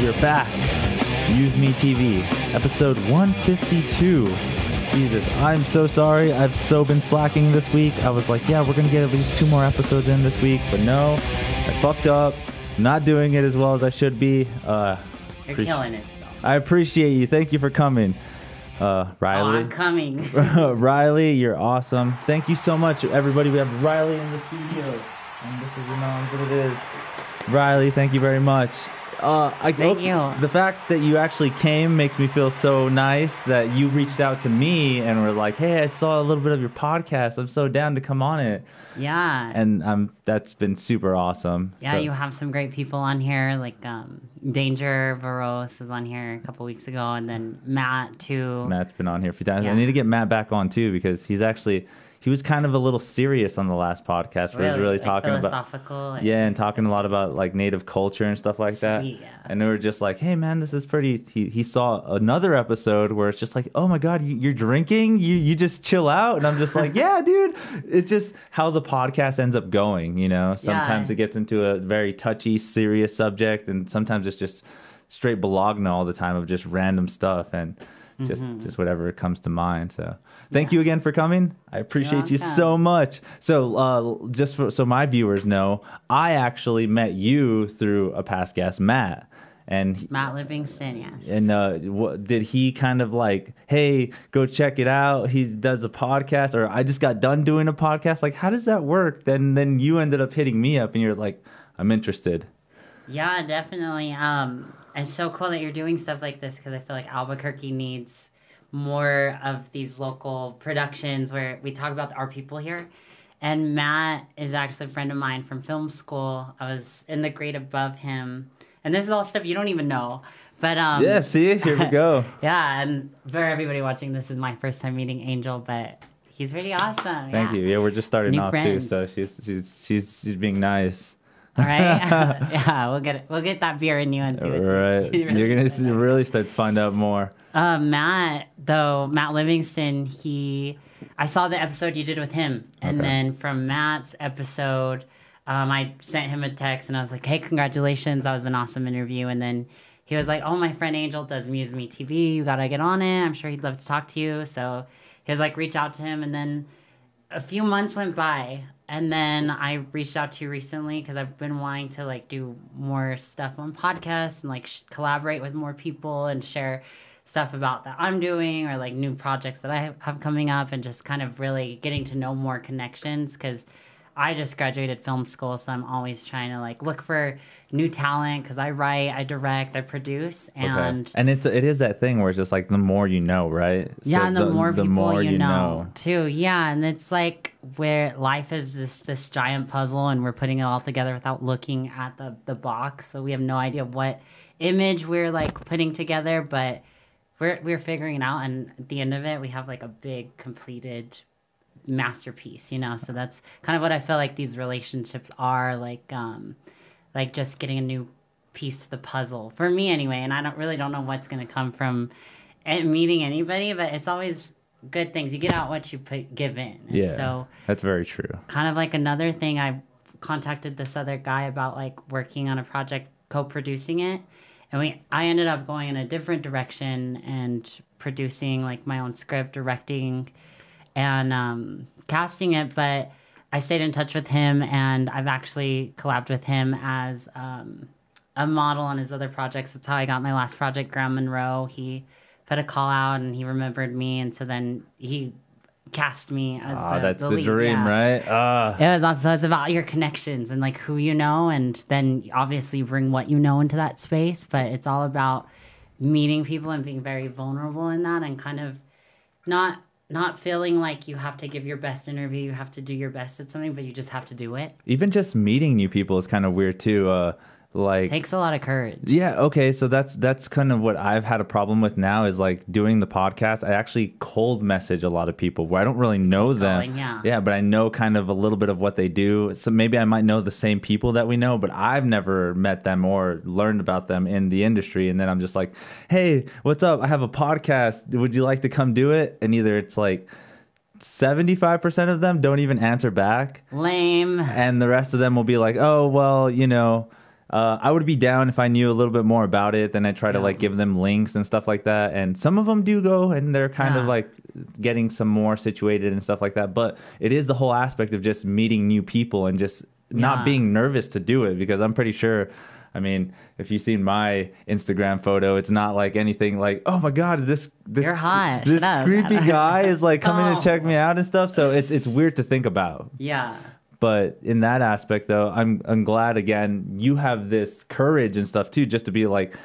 we're back. Muse Me TV, episode 152. Jesus, I'm so sorry. I've so been slacking this week. I was like, yeah, we're gonna get at least two more episodes in this week, but no, I fucked up. Not doing it as well as I should be. Uh, You're appreci- killing it still. I appreciate you. Thank you for coming, uh, Oh, Riley. I'm coming. Riley, you're awesome. Thank you so much, everybody. We have Riley in the studio, and this is mom, but it is Riley. Thank you very much. Uh, I, Thank you. The fact that you actually came makes me feel so nice that you reached out to me and were like, "Hey, I saw a little bit of your podcast. I'm so down to come on it." yeah. And um, that's been super awesome. yeah, So- you have some great people on here, like um, Danger Varos is on here a couple weeks ago, and then Matt too. Matt's been on here a few times. I need to get Matt back on too because he's actually he was kind of a little serious on the last podcast where he was really like, talking about philosophical. and- Yeah, and talking a lot about like native culture and stuff like that. Yeah. And they were just like, "Hey, man, this is pretty." He he saw another episode where it's just like, "Oh my god, you, you're drinking? You you just chill out?" And I'm just like, "Yeah, dude." It's just how the podcast ends up going. You know, sometimes Yeah. it gets into a very touchy, serious subject, and sometimes it's just straight bologna all the time of just random stuff and. Just, Mm-hmm. just whatever comes to mind. So, thank you again for coming. I appreciate you so much. So, uh, just for, so my viewers know, I actually met you through a past guest, Matt, and Matt Livingston, yes. and uh, what, did he kind of like, hey, go check it out? He does a podcast, or I just got done doing a podcast. Like, how does that work? Then, then you ended up hitting me up, and you're like, I'm interested. Yeah, definitely. Um, it's so cool that you're doing stuff like this because I feel like Albuquerque needs more of these local productions where we talk about our people here. And Matt is actually a friend of mine from film school. I was in the grade above him, and this is all stuff you don't even know. But um, Yeah, see, here we go. yeah, and for everybody watching, this is my first time meeting Angel, but he's really awesome. Thank yeah. you. Yeah, we're just starting New off friends. too, so she's she's she's she's being nice. All right. yeah, we'll get we'll get that beer in you and see what Right, you really you're gonna really start to find out more. Uh, Matt, though, Matt Livingston, he, I saw the episode you did with him. And Okay. then from Matt's episode, um, I sent him a text and I was like, hey, congratulations. That was an awesome interview. And then he was like, oh, my friend Angel does Muse Me TV. You got to get on it. I'm sure he'd love to talk to you. So he was like, reach out to him. And then a few months went by and then i reached out to you recently because i've been wanting to like do more stuff on podcasts and like sh- collaborate with more people and share stuff about that i'm doing or like new projects that i have- have coming up and just kind of really getting to know more connections because i just graduated film school so i'm always trying to like look for new talent because i write i direct i produce and okay. and it's it is that thing where it's just like the more you know, right? yeah, So and the, more people more you, know, too. Yeah, and it's like where life is this this giant puzzle, and we're putting it all together without looking at the the box. So we have no idea what image we're like putting together, but we're we're figuring it out. And at the end of it, we have like a big completed masterpiece. You know, so that's kind of what I feel like these relationships are like. um like just getting a new piece to the puzzle. For me anyway and i don't really don't know what's going to come from meeting anybody but it's always good things. You get out what you put give in. And Yeah, so that's very true. kind of like another thing i contacted this other guy about like working on a project co-producing it. And we i ended up going in a different direction and producing like my own script directing and um, casting it but i stayed in touch with him and i've actually collabed with him as um, a model on his other projects that's how i got my last project graham monroe he put a call out and he remembered me and so then he cast me as Oh, the, that's the, lead, dream, yeah. right? Ah, It was also it's about your connections and like who you know, and then obviously bring what you know into that space. But it's all about meeting people and being very vulnerable in that, and kind of not not feeling like you have to give your best interview, you have to do your best at something, but you just have to do it. even just meeting new people is kind of weird too. Uh, like takes a lot of courage. Yeah, okay, so that's that's kind of what I've had a problem with now is like doing the podcast. I actually cold message a lot of people where I don't really know them. calling, yeah. yeah, but I know kind of a little bit of what they do. So maybe I might know the same people that we know, but I've never met them or learned about them in the industry. And then I'm just like, hey, what's up? I have a podcast. Would you like to come do it? And either it's like 75% of them don't even answer back Lame. and the rest of them will be like, "Oh, well, you know, uh, I would be down if I knew a little bit more about it. Then I try to Yeah. like give them links and stuff like that. And some of them do go, and they're kind of like getting some more situated and stuff like that. But it is the whole aspect of just meeting new people and just not being nervous to do it because I'm pretty sure. I mean, if you've seen my Instagram photo, it's not like anything like, oh my god, this this this creepy guy is like coming Oh. to check me out and stuff. So it's it's weird to think about. Yeah. But in that aspect, though, I'm I'm glad again you have this courage and stuff too, just to be like,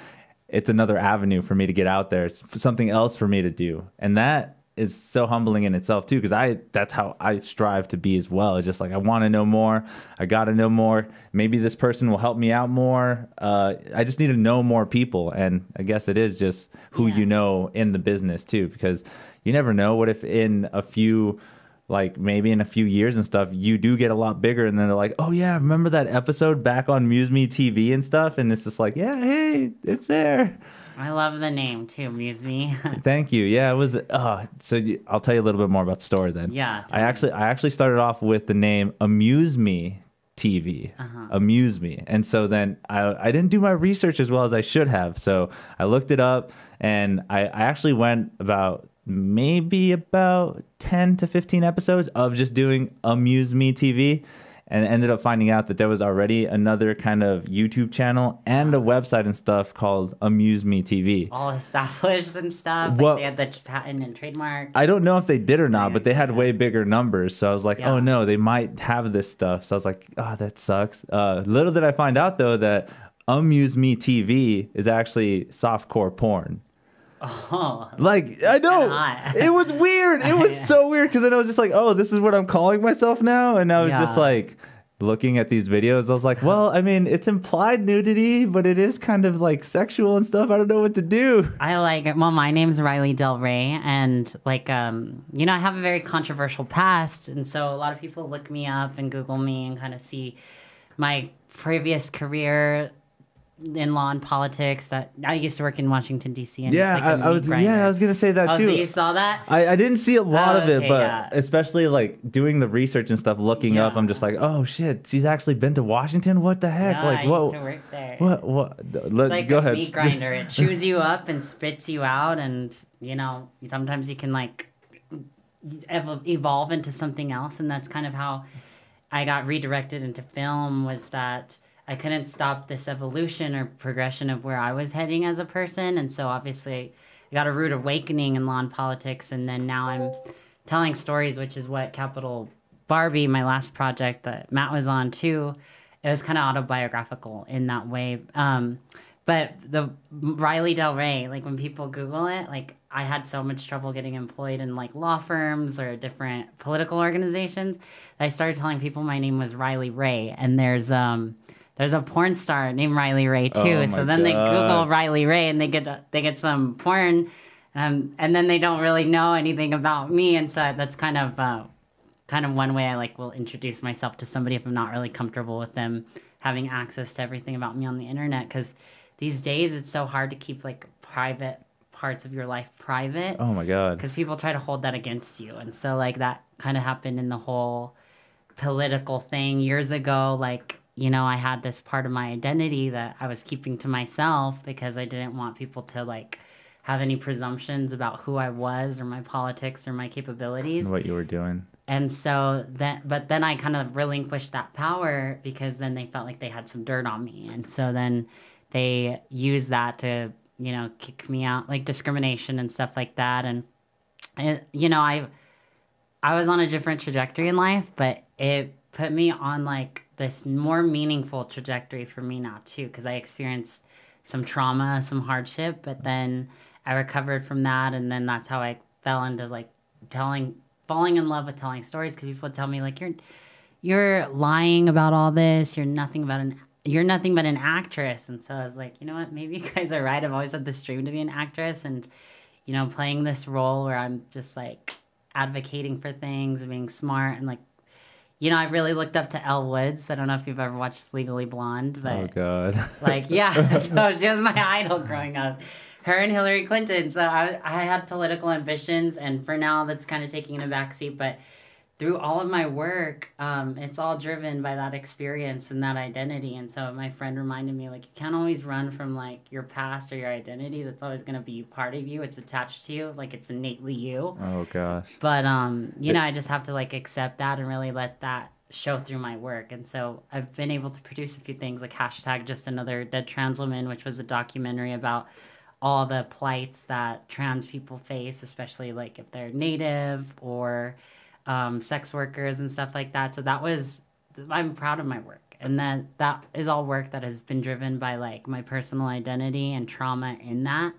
it's another avenue for me to get out there. It's something else for me to do, and that is so humbling in itself too. Because I that's how I strive to be as well. It's just like I want to know more. I got to know more. Maybe this person will help me out more. Uh, I just need to know more people, and I guess it is just who Yeah. you know in the business too, because you never know. What if in a few like maybe in a few years and stuff, you do get a lot bigger, and then they're like, "Oh yeah, remember that episode back on Muse Me TV and stuff?" And it's just like, "Yeah, hey, it's there." I love the name too, Muse Me. Thank you. Yeah, it was. Uh, so you, I'll tell you a little bit more about the story then. Yeah, I actually, I actually started off with the name Amuse Me TV, Uh-huh. Amuse Me, and so then I, I didn't do my research as well as I should have. So I looked it up, and I, I actually went about maybe about 10 to 15 episodes of just doing Amuse Me TV and ended up finding out that there was already another kind of YouTube channel and a website and stuff called Amuse Me TV. All established and stuff. Like Well- they had the patent and trademark. I don't know if they did or not, but they had way bigger numbers. So I was like, Yeah. oh no, they might have this stuff. So I was like, oh, that sucks. Uh, little did I find out though that Amuse Me TV is actually softcore porn. Oh. Like I know it was weird. It was so weird because then I was just like, oh, this is what I'm calling myself now, and I was just like looking at these videos. I was like, well, I mean, it's implied nudity, but it is kind of like sexual and stuff. I don't know what to do. I like. Well, my name's Riley Del Rey, and like, um, you know, I have a very controversial past, and so a lot of people look me up and Google me and kind of see my previous career in law and politics. That I used to work in Washington D.C. and Yeah, like I, I was. grinder. Yeah, I was gonna say that Oh, so too. you saw that? I, I didn't see a lot Oh, of it, okay, but yeah. especially like doing the research and stuff, looking up, I'm just like, oh shit, she's actually been to Washington. What the heck? Yeah, like, I what? used to work there. What? What? Let's It's like go a ahead. meat grinder. It chews you up and spits you out, and you know sometimes you can like ev- evolve into something else, and that's kind of how I got redirected into film. Was that I couldn't stop this evolution or progression of where I was heading as a person, and so obviously I got a rude awakening in law and politics, and then now I'm telling stories, which is what Capital Barbie, my last project that Matt was on too, it was kind of autobiographical in that way. Um, but the Riley Del Rey, like when people Google it, like I had so much trouble getting employed in like law firms or different political organizations. I started telling people my name was Riley Ray, and there's um there's a porn star named Riley Ray too. Oh so then they Google Riley Ray and they get they get some porn, um, and then they don't really know anything about me, and so that's kind of uh, kind of one way I like will introduce myself to somebody if I'm not really comfortable with them having access to everything about me on the internet. Because these days it's so hard to keep like private parts of your life private oh my god. because people try to hold that against you. And so like that kind of happened in the whole political thing years ago. Like you know i had this part of my identity that i was keeping to myself because i didn't want people to like have any presumptions about who i was or my politics or my capabilities. What you were doing? and so that but then i kind of relinquished that power because then they felt like they had some dirt on me. And so then they used that to you know kick me out like discrimination and stuff like that. And it, you know i i was on a different trajectory in life but it put me on like this more meaningful trajectory for me now too because i experienced some trauma some hardship but then i recovered from that and then that's how i fell into like telling falling in love with telling stories because people tell me like you're you're lying about all this. You're nothing about an you're nothing but an actress. And so i was like you know what? Maybe you guys are right. I've always had this dream to be an actress and you know playing this role where i'm just like advocating for things and being smart and like you know i really looked up to elle woods. I don't know if you've ever watched legally blonde but Oh god. like yeah. So she was my idol growing up. Her and hillary clinton. So i, I had political ambitions and for now that's kind of taking a backseat but through all of my work, um, it's all driven by that experience and that identity. And so my friend reminded me, like, you can't always run from like your past or your identity. That's always going to be part of you. It's attached to you, like it's innately you. Oh gosh. But um, you know, I just have to like accept that and really let that show through my work. And so I've been able to produce a few things like hashtag just another dead trans woman, which was a documentary about all the plights that trans people face, especially like if they're native or um, sex workers and stuff like that. So that was I'm proud of my work, and that that is all work that has been driven by like my personal identity and trauma in that.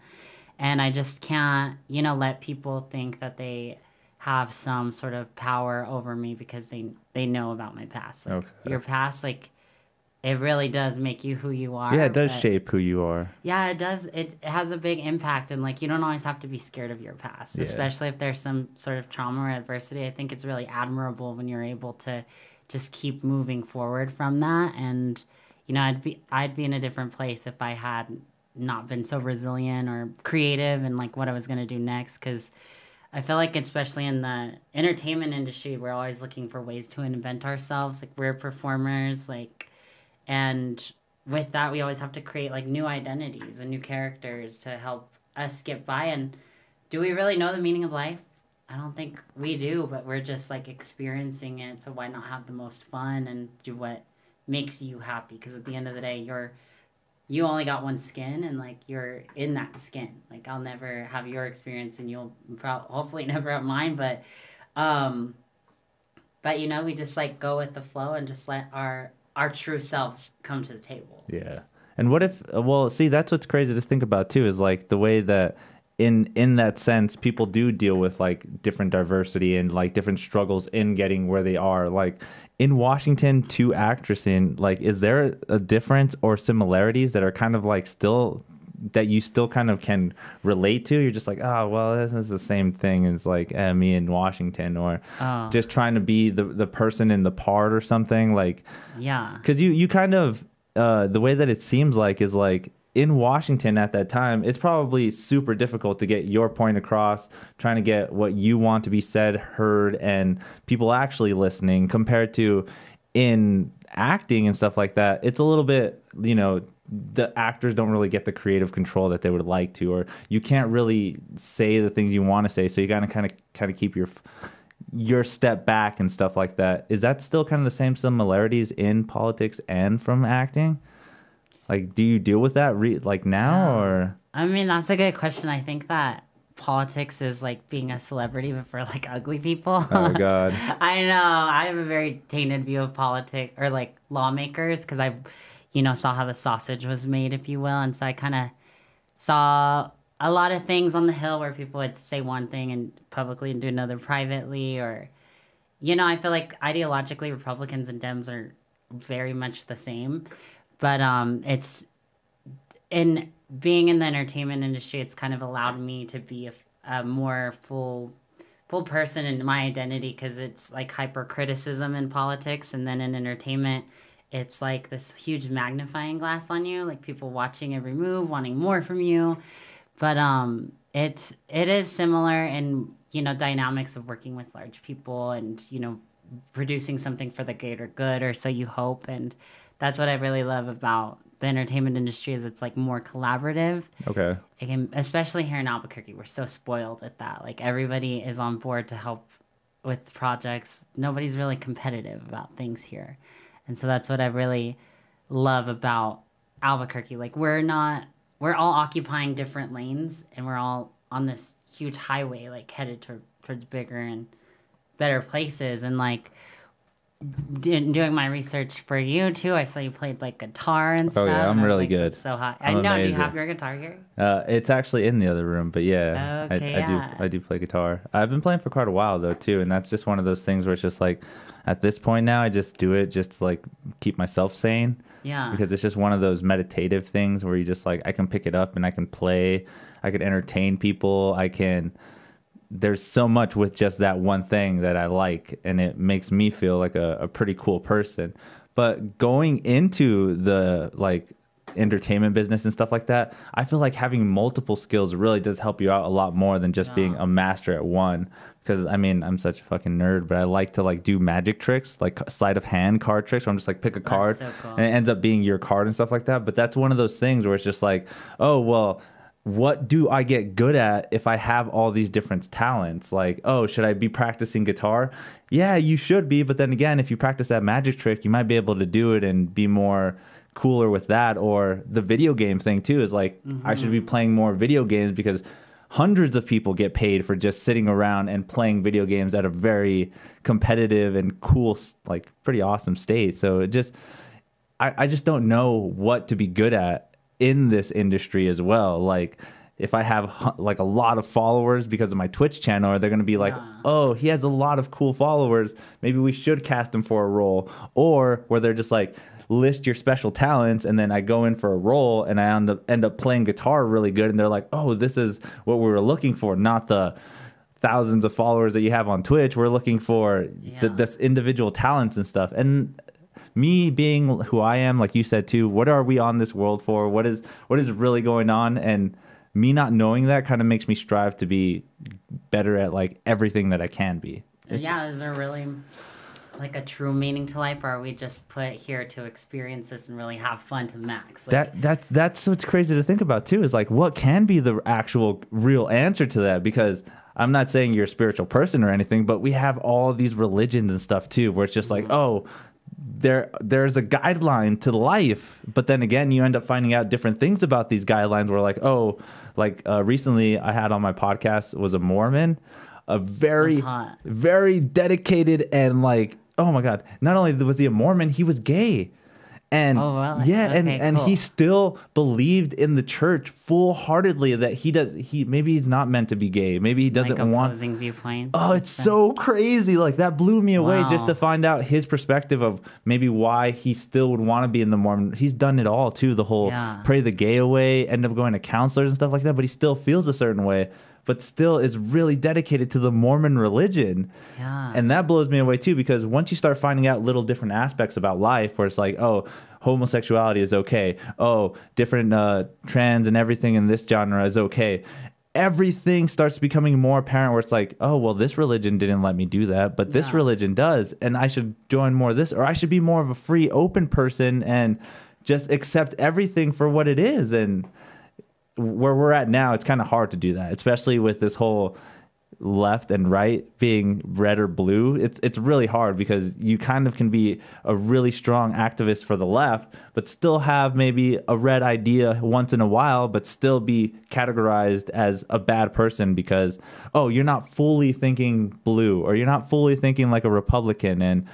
And I just can't, you know, let people think that they have some sort of power over me because they they know about my past. Like, Okay. Your past, like, it really does make you who you are. Yeah, it does shape who you are. yeah, it does. It has a big impact, and like you don't always have to be scared of your past, Yeah. especially if there's some sort of trauma or adversity. I think it's really admirable when you're able to just keep moving forward from that. And you know, I'd be I'd be in a different place if I had not been so resilient or creative and like what I was gonna do next. Because I feel like, especially in the entertainment industry, we're always looking for ways to invent ourselves. Like we're performers, like and with that we always have to create like new identities and new characters to help us get by. And do we really know the meaning of life? I don't think we do but we're just like experiencing it. So why not have the most fun and do what makes you happy? Because at the end of the day you're you only got one skin and like you're in that skin. Like i'll never have your experience and you'll pro- hopefully never have mine but um but you know we just like go with the flow and just let our our true selves come to the table Yeah. And what if uh, well, see that's what's crazy to think about too is like the way that in in that sense people do deal with like different diversity and like different struggles in getting where they are. Like in Washington to actressing, like is there a difference or similarities that are kind of like still that you still kind of can relate to? You're just like, oh well, this is the same thing as like eh, me in Washington, or Oh. just trying to be the the person in the part or something. Like yeah because you you kind of uh, the way that it seems like is like in Washington at that time, it's probably super difficult to get your point across, trying to get what you want to be said, heard, and people actually listening compared to in acting and stuff like that. It's a little bit, you know, the actors don't really get the creative control that they would like to, or you can't really say the things you want to say. So you gotta kind of kind of keep your your step back and stuff like that. Is that still kind of the same similarities in politics and from acting? Like, do you deal with that re- like now or? i mean that's a good question i think that politics is like being a celebrity but for like ugly people Oh God! I know. I have a very tainted view of politics or like lawmakers because I, you know, saw how the sausage was made, if you will, and so I kind of saw a lot of things on the hill where people would say one thing and publicly and do another privately, or, you know, I feel like ideologically Republicans and Dems are very much the same, but um, it's in being in the entertainment industry, it's kind of allowed me to be a, a more full full person in my identity because it's like hyper criticism in politics and then in entertainment it's like this huge magnifying glass on you like people watching every move wanting more from you. But um it's it is similar in you know dynamics of working with large people and you know producing something for the greater good or so you hope and that's what i really love about the entertainment industry is it's like more collaborative Okay. it can, especially here in Albuquerque, we're so spoiled at that. Like everybody is on board to help with projects. Nobody's really competitive about things here, and so that's what I really love about Albuquerque. Like we're not, we're all occupying different lanes, and we're all on this huge highway, like headed to, towards bigger and better places. And like doing my research for you too, I saw you played like guitar and Oh, stuff. yeah, I'm I really like, good. So hot. I I'm know. Do you have your guitar here? Uh, it's actually in the other room, but yeah, Okay, I, I do I do play guitar. I've been playing for quite a while though too, and that's just one of those things where it's just like, at this point now, I just do it just to like keep myself sane. Yeah. because it's just one of those meditative things where you just like I can pick it up and I can play, I can entertain people, I can there's so much with just that one thing that I like and it makes me feel like a, a pretty cool person. But going into the like entertainment business and stuff like that, I feel like having multiple skills really does help you out a lot more than just being a master at one. Because I mean, I'm such a fucking nerd, but I like to like do magic tricks, like sleight of hand card tricks. Where I'm just like pick a card, so cool. and it ends up being your card and stuff like that. But that's one of those things where it's just like, oh well, what do I get good at if I have all these different talents? Like, oh, should I be practicing guitar? Yeah, you should be. But then again, if you practice that magic trick, you might be able to do it and be more cooler with that. Or the video game thing too is like, I should be mm-hmm. playing more video games because hundreds of people get paid for just sitting around and playing video games at a very competitive and cool, like pretty awesome state. So it just, I, I just don't know what to be good at in this industry as well. Like, if I have like a lot of followers because of my Twitch channel, are they going to be like, Yeah. oh, he has a lot of cool followers. Maybe we should cast him for a role. Or where they're just like, list your special talents and then I go in for a role and I end up end up playing guitar really good and they're like, "Oh, this is what we were looking for, not the thousands of followers that you have on Twitch. We're looking for the, this individual talents and stuff." And me being who I am, like you said too, what are we on this world for? What is what is really going on? And me not knowing that kind of makes me strive to be better at like everything that I can be. It's yeah, is there really like a true meaning to life, or are we just put here to experience this and really have fun to the max? Like, that that's that's what's crazy to think about too is like what can be the actual real answer to that because i'm not saying you're a spiritual person or anything but we have all these religions and stuff too where it's just like mm-hmm. oh there there's a guideline to life but then again you end up finding out different things about these guidelines where like oh like uh, recently i had on my podcast was a mormon a very very dedicated and like oh my god not only was he a mormon he was gay and Oh, really? yeah and Okay, and cool. he still believed in the church full heartedly that he does he maybe he's not meant to be gay maybe he doesn't like want viewpoints. Oh, it's so crazy. Like that blew me away Wow. just to find out his perspective of maybe why he still would want to be in the Mormon. He's done it all too, the whole Yeah. pray the gay away, end up going to counselors and stuff like that, but he still feels a certain way, but still is really dedicated to the Mormon religion. Yeah. And that blows me away too because once you start finding out little different aspects about life where it's like, oh, homosexuality is okay. Oh, different uh, trans and everything in this genre is okay. Everything starts becoming more apparent where it's like, oh, well, this religion didn't let me do that, but this Yeah. religion does. And I should join more of this, or I should be more of a free, open person and just accept everything for what it is. And where we're at now, it's kind of hard to do that, especially with this whole left and right being red or blue. It's it's really hard because you kind of can be a really strong activist for the left, but still have maybe a red idea once in a while, but still be categorized as a bad person because oh, you're not fully thinking blue or you're not fully thinking like a Republican and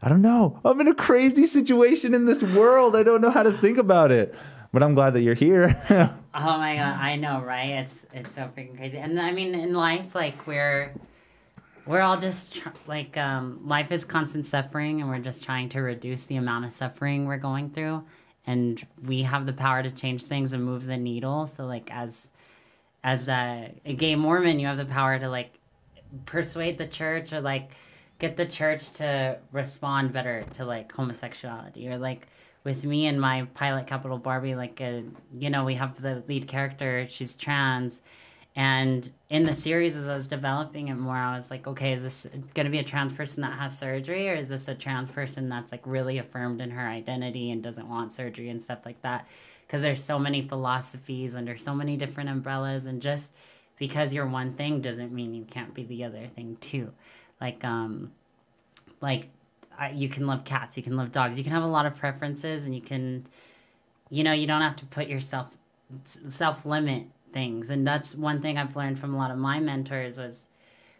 I don't know. I'm in a crazy situation in this world. I don't know how to think about it. But I'm glad that you're here. Oh my god, I know, right? It's it's so freaking crazy. And I mean, in life, like we're we're all just tr- like um, life is constant suffering, and we're just trying to reduce the amount of suffering we're going through. And we have the power to change things and move the needle. So, like as as a, a gay Mormon, you have the power to like persuade the church or like get the church to respond better to like homosexuality or like with me and my pilot capital barbie like uh, you know we have the lead character she's trans. And in the series as i was developing it more i was like okay is this going to be a trans person that has surgery or is this a trans person that's like really affirmed in her identity and doesn't want surgery and stuff like that? Because there's so many philosophies under so many different umbrellas and just because you're one thing doesn't mean you can't be the other thing too. Like um like you can love cats you can love dogs you can have a lot of preferences and you can you know you don't have to put yourself self limit things. And that's one thing i've learned from a lot of my mentors was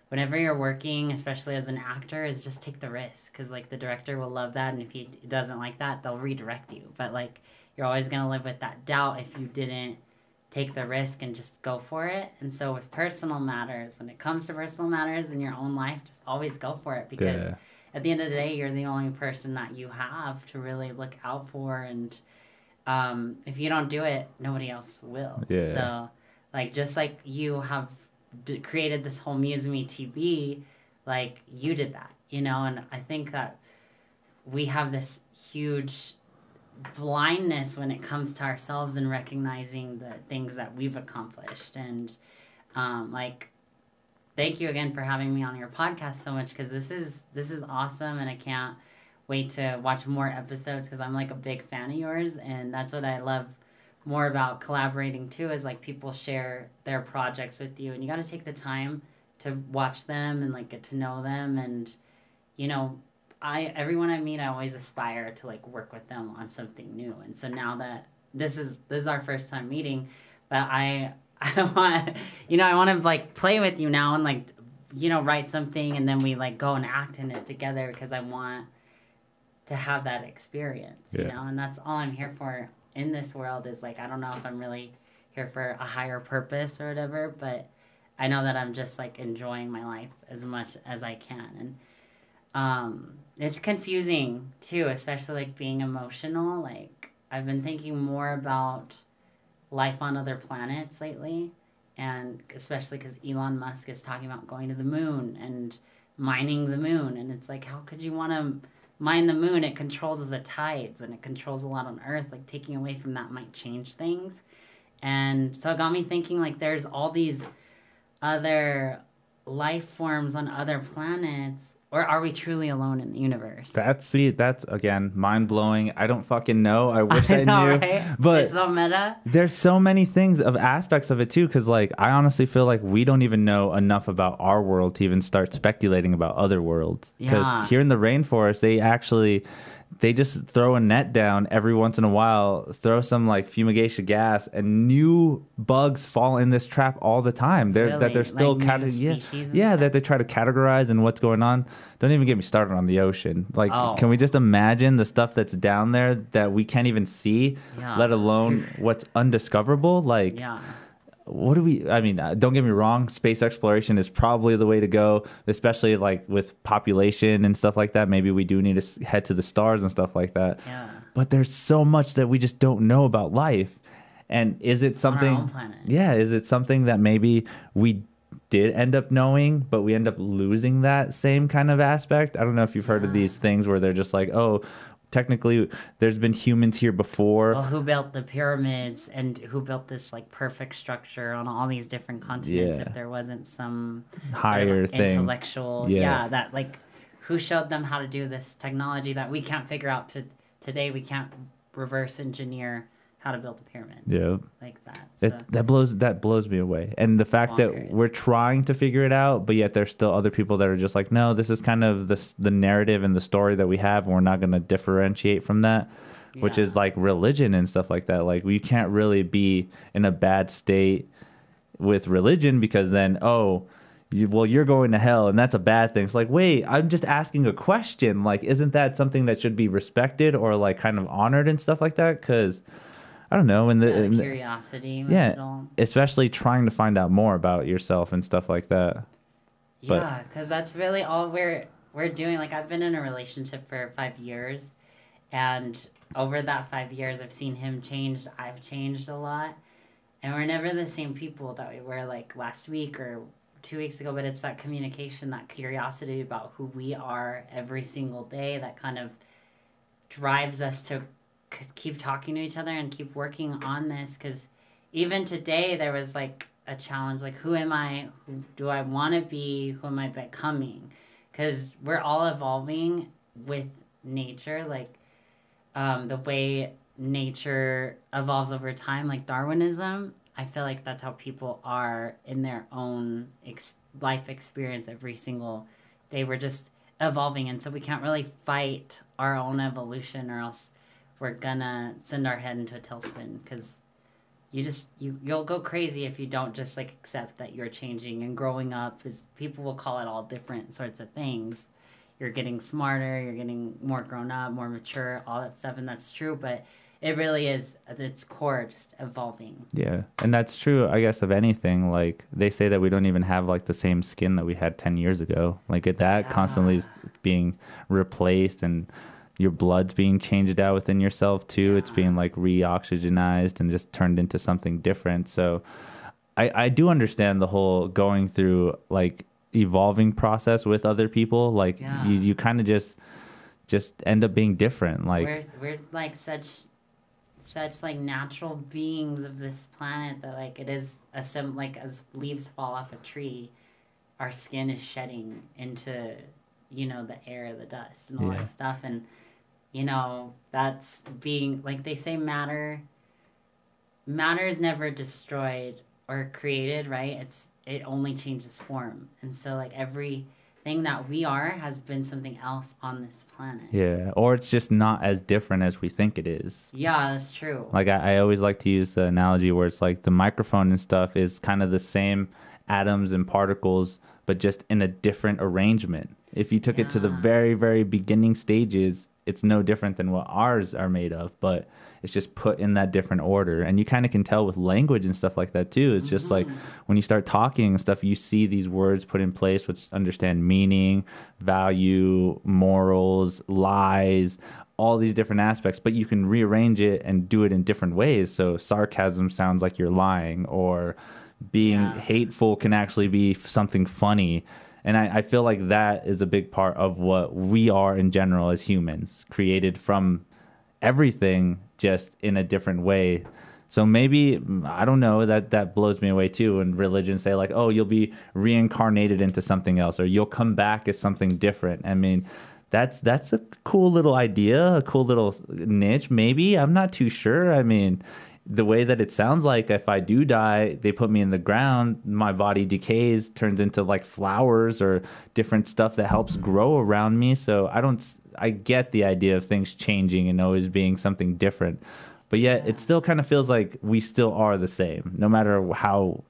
whenever you're working especially as an actor is just take the risk because like the director will love that. And if he doesn't like that they'll redirect you. But like you're always to live with that doubt if you didn't take the risk and just go for it. And so with personal matters when it comes to personal matters in your own life just always go for it because Yeah. At the end of the day you're the only person that you have to really look out for and um, if you don't do it nobody else will. Yeah. so like just like you have d- created this whole Muse Me TV, like you did that, you know, and I think that we have this huge blindness when it comes to ourselves and recognizing the things that we've accomplished. And um, like thank you again for having me on your podcast so much because this is this is awesome and i can't wait to watch more episodes because i'm like a big fan of yours and that's what i love more about collaborating too is like people share their projects with you and you got to take the time to watch them and like get to know them and you know i everyone i meet i always aspire to like work with them on something new and so now that this is this is our first time meeting but i i want you know i want to like play with you now and like you know write something and then we like go and act in it together because i want to have that experience you know and that's all i'm here for in this world is like i don't know if i'm really here for a higher purpose or whatever but i know that i'm just like enjoying my life as much as i can. And um it's confusing too especially like being emotional like i've been thinking more about life on other planets lately and especially because elon musk is talking about going to the moon and mining the moon and it's like how could you want to mine the moon? It controls the tides and it controls a lot on earth like taking away from that might change things. And so it got me thinking like there's all these other life forms on other planets or are we truly alone in the universe That's see, that's again mind blowing. I don't fucking know. I wish I, know, knew, right? but it's so meta there's so many things of aspects of it too. Because like I honestly feel like we don't even know enough about our world to even start speculating about other worlds. Because Yeah. here in the rainforest, they actually they just throw a net down every once in a while, throw some like fumigation gas, and new bugs fall in this trap all the time. They're that they're still Like cate- yeah, yeah stuff? that they try to categorize and what's going on. Don't even get me started on the ocean. Like, Oh. can we just imagine the stuff that's down there that we can't even see, Yeah. let alone what's undiscoverable? Like, yeah what do we i mean uh, don't get me wrong space exploration is probably the way to go especially like with population and stuff like that. Maybe we do need to head to the stars and stuff like that. Yeah. But there's so much that we just don't know about life. And is it something yeah is it something that maybe we did end up knowing but we end up losing that same kind of aspect? I don't know if you've heard of these things where they're just like oh technically there's been humans here before Well, who built the pyramids and who built this like perfect structure on all these different continents? Yeah. If there wasn't some higher like, thing intellectual, Yeah. yeah. that like who showed them how to do this technology that we can't figure out to today? We can't reverse engineer how to build a pyramid yeah like that. So, That, that blows that blows me away, and the fact that we're trying to figure it out, but yet there's still other people that are just like, no, this is kind of the the narrative and the story that we have, and we're not going to differentiate from that, which is like religion and stuff like that. Like we can't really be in a bad state with religion because then oh. You, well, you're going to hell, and that's a bad thing. It's like, wait, I'm just asking a question. Like, isn't that something that should be respected or like kind of honored and stuff like that? Because I don't know. In the, the curiosity. yeah, especially trying to find out more about yourself and stuff like that. Yeah, because that's really all we're we're doing. Like I've been in a relationship for five years, and over that five years, I've seen him change. I've changed a lot, and we're never the same people that we were like last week or two weeks ago. But it's that communication, that curiosity about who we are every single day that kind of drives us to keep talking to each other and keep working on this because even today there was like a challenge like who am i who do i want to be who am i becoming? Because we're all evolving with nature like um, the way nature evolves over time like darwinism i feel like that's how people are in their own ex- life experience every single day. We're just evolving and so we can't really fight our own evolution or else we're gonna send our head into a tailspin because you just you you'll go crazy if you don't just like accept that you're changing and growing up is people will call it all different sorts of things you're getting smarter you're getting more grown up more mature all that stuff and that's true but it really is at its core just evolving Yeah, and that's true. I guess of anything. Like they say that we don't even have like the same skin that we had ten years ago. Like that constantly is being replaced, and your blood's being changed out within yourself too. It's being like re-oxygenized and just turned into something different. So I, I do understand the whole going through like evolving process with other people. Like Yeah. you, you kind of just just end up being different. Like we're we're like such such like natural beings of this planet that like it is a sim like as leaves fall off a tree, our skin is shedding into you know the air, the dust, and all Yeah. that stuff, and you know that's being like they say matter. Matter is never destroyed or created, right? It's it only changes form, and so like everything that we are has been something else on this planet. yeah, or it's just not as different as we think it is. Yeah, that's true. Like I, I always like to use the analogy where it's like the microphone and stuff is kind of the same atoms and particles, but just in a different arrangement. If you took it to the very, very beginning stages, it's no different than what ours are made of, but it's just put in that different order. And you kind of can tell with language and stuff like that too. It's just mm-hmm. like when you start talking and stuff, you see these words put in place which understand meaning, value, morals, lies, all these different aspects, but you can rearrange it and do it in different ways. So sarcasm sounds like you're lying, or being Yeah. hateful can actually be something funny. And I, I feel like that is a big part of what we are in general as humans, created from everything just in a different way. So maybe I don't know that that blows me away too. And religions say like, "Oh, you'll be reincarnated into something else," or "You'll come back as something different." I mean, that's that's a cool little idea, a cool little niche. Maybe I'm not too sure. I mean, the way that it sounds like, if I do die, they put me in the ground, my body decays, turns into like flowers or different stuff that helps grow around me. So I don't. I get the idea of things changing and always being something different, but yet it still kind of feels like we still are the same, no matter how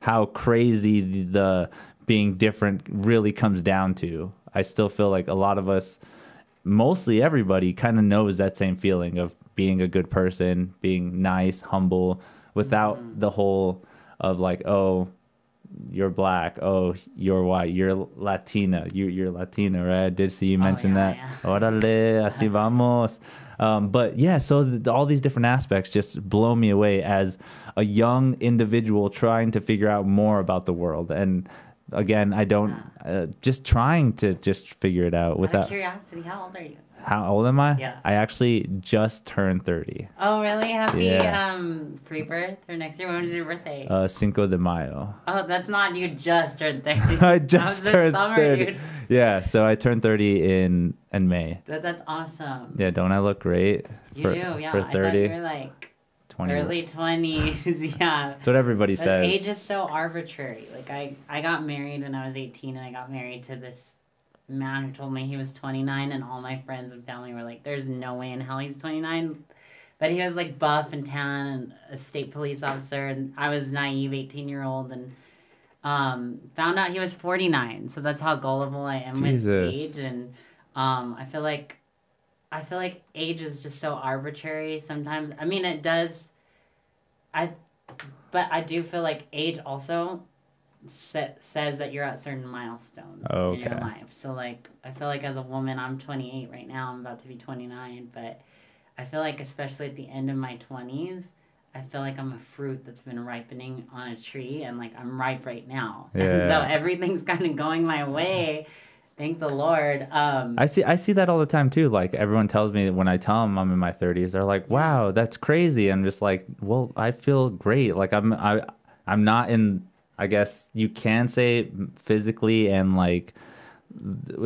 how crazy the, the being different really comes down to. I still feel like a lot of us, mostly everybody, kind of knows that same feeling of being a good person, being nice, humble, without the whole of like, oh, you're black. Oh, you're white. You're Latina. You, you're Latina, right? I did see you mention yeah, that. Orale, así vamos. Um, but yeah, so th all these different aspects just blow me away as a young individual trying to figure out more about the world. And again, I don't uh, just trying to just figure it out Out without. curiosity, how old are you? How old am I? Yeah. I actually just turned thirty. Oh, really? Happy Yeah. um pre-birth or next year? When is your birthday? Uh, Cinco de Mayo. oh, that's not you. Just turned thirty. I That was just turned summer, 30. dude. Yeah, so I turned 30 in in May. That, that's awesome. Yeah, don't I look great You for, do, yeah. for 30, you were like 20? early twenties. yeah. That's what everybody But says. age is so arbitrary. Like I, I got married when I was eighteen, and I got married to this man who told me he was twenty nine, and all my friends and family were like, "There's no way in hell he's twenty nine. But he was like buff and tan and a state police officer, and I was naive eighteen year old, and um, found out he was forty nine. So that's how gullible I am Jesus. with age, and um, I feel like. I feel like age is just so arbitrary sometimes. I mean, it does. I but I do feel like age also sa- says that you're at certain milestones in your life. So like I feel like as a woman, I'm 28 right now. I'm about to be 29, but I feel like especially at the end of my 20s, I feel like I'm a fruit that's been ripening on a tree, and like I'm ripe right now. And so everything's kind of going my way. Thank the Lord. Um, I see I see that all the time too. Like everyone tells me when I tell them I'm in my 30s, they're like, "Wow, that's crazy." I'm just like, "Well, I feel great. Like I'm I I'm not in I guess you can say physically and like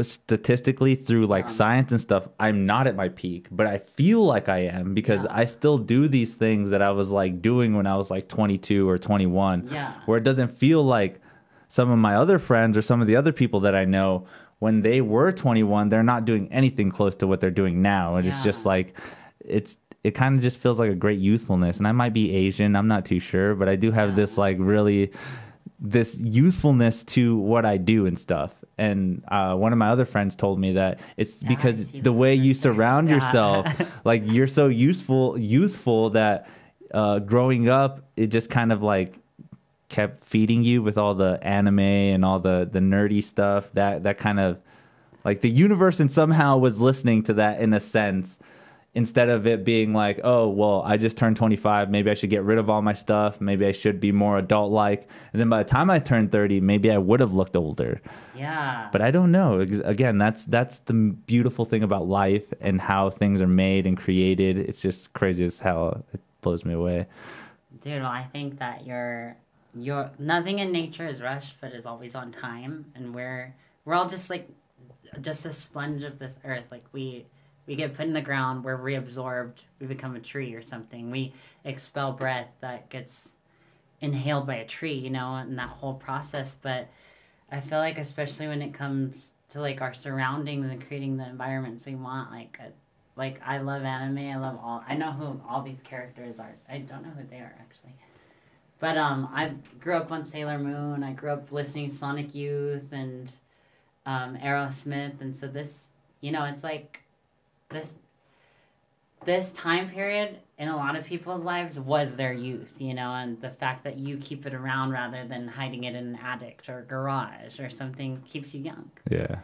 statistically through like Um, science and stuff i'm not at my peak but i feel like i am because Yeah. i still do these things that i was like doing when i was like 22 or 21 Yeah. where it doesn't feel like some of my other friends or some of the other people that i know when they were 21 they're not doing anything close to what they're doing now and it's just like it's it kind of just feels like a great youthfulness and i might be asian i'm not too sure but i do have Yeah. this like really this youthfulness to what I do and stuff. And uh, one of my other friends told me that it's Yeah, because the way you surround Yeah. yourself, like you're so useful, youthful that uh, growing up, it just kind of like kept feeding you with all the anime and all the the nerdy stuff. That that kind of like the universe and somehow was listening to that in a sense instead of it being like, oh, well, I just turned 25. Maybe I should get rid of all my stuff. Maybe I should be more adult like. And then by the time I turned 30, maybe I would have looked older. Yeah. But I don't know. Again, that's that's the beautiful thing about life and how things are made and created. It's just crazy as hell. It blows me away. Dude, well, I think that you're you're nothing in nature is rushed but is always on time and we're we're all just like just a sponge of this earth. Like we we get put in the ground, we're reabsorbed, we become a tree or something. We expel breath that gets inhaled by a tree, you know, and that whole process. But I feel like especially when it comes to like our surroundings and creating the environments we want, like a, like I love anime. I love all. I know who all these characters are. I don't know who they are actually. But um, I grew up on Sailor Moon. I grew up listening to Sonic Youth and um, Aerosmith, and so this, you know, it's like this this time period in a lot of people's lives was their youth, you know, and the fact that you keep it around rather than hiding it in an attic or garage or something keeps you young. Yeah.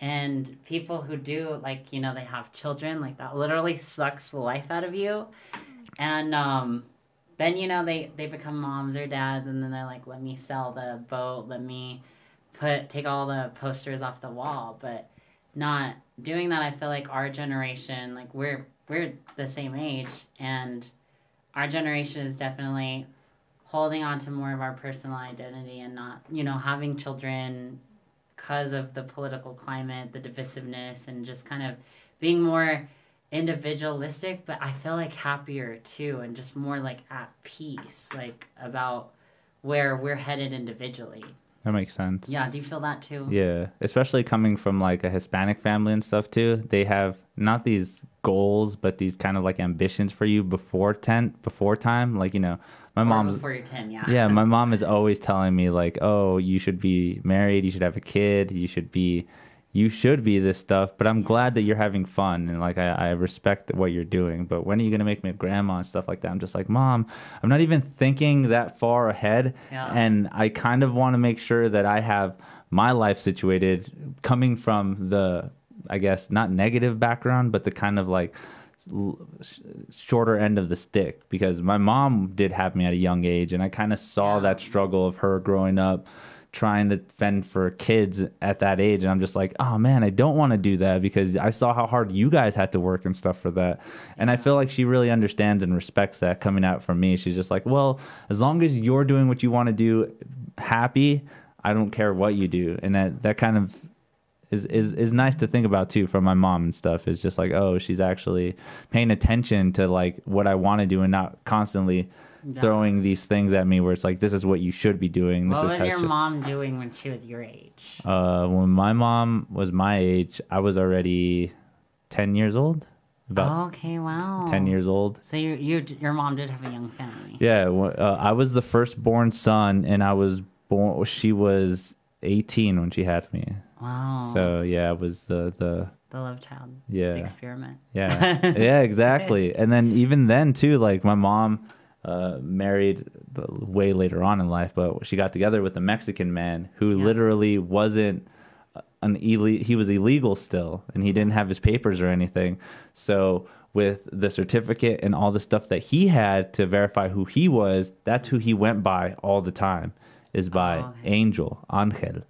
And people who do, like, you know, they have children, like, that literally sucks the life out of you. And um, then, you know, they, they become moms or dads, and then they're like, let me sell the boat, let me put take all the posters off the wall. But not doing that, I feel like our generation, like, we're we're the same age, and our generation is definitely holding on to more of our personal identity and not, you know, having children because of the political climate, the divisiveness, and just kind of being more individualistic, but I feel like happier too, and just more like at peace, like about where we're headed individually. That makes sense. Yeah, do you feel that too? Yeah, especially coming from like a Hispanic family and stuff too. They have not these goals, but these kind of like ambitions for you before ten, before time. Like you know, my Or mom's before you're ten, yeah. yeah, my mom is always telling me like, "Oh, you should be married, you should have a kid, you should be you should be this stuff." But I'm glad that you're having fun and like I, I respect what you're doing. But when are you gonna make me a grandma and stuff like that? I'm just like, Mom, I'm not even thinking that far ahead, Yeah. and I kind of want to make sure that I have my life situated, coming from the, I guess, not negative background, but the kind of like shorter end of the stick because my mom did have me at a young age and I kind of saw Yeah. that struggle of her growing up trying to fend for kids at that age and I'm just like, "Oh man, I don't want to do that because I saw how hard you guys had to work and stuff for that." And I feel like she really understands and respects that coming out from me. She's just like, "Well, as long as you're doing what you want to do happy, I don't care what you do." And that that kind of is, is is nice to think about too from my mom and stuff. It's just like, oh, she's actually paying attention to like what I want to do and not constantly Throwing these things at me where it's like this is what you should be doing. This What is was how your should- mom doing when she was your age? Uh, when my mom was my age, I was already ten years old, about okay, wow. ten years old. So you, you, your mom did have a young family. Yeah, uh, I was the firstborn son, and I was born. She was eighteen when she had me. Wow. So yeah, I was the the the love child. Yeah. Experiment. Yeah, yeah, exactly. And then even then too, like my mom uh, married way later on in life, but she got together with a Mexican man who Yeah. literally wasn't an ille- he was illegal still, and he didn't have his papers or anything. So with the certificate and all the stuff that he had to verify who he was, that's who he went by all the time. Is by Oh. Angel Angel.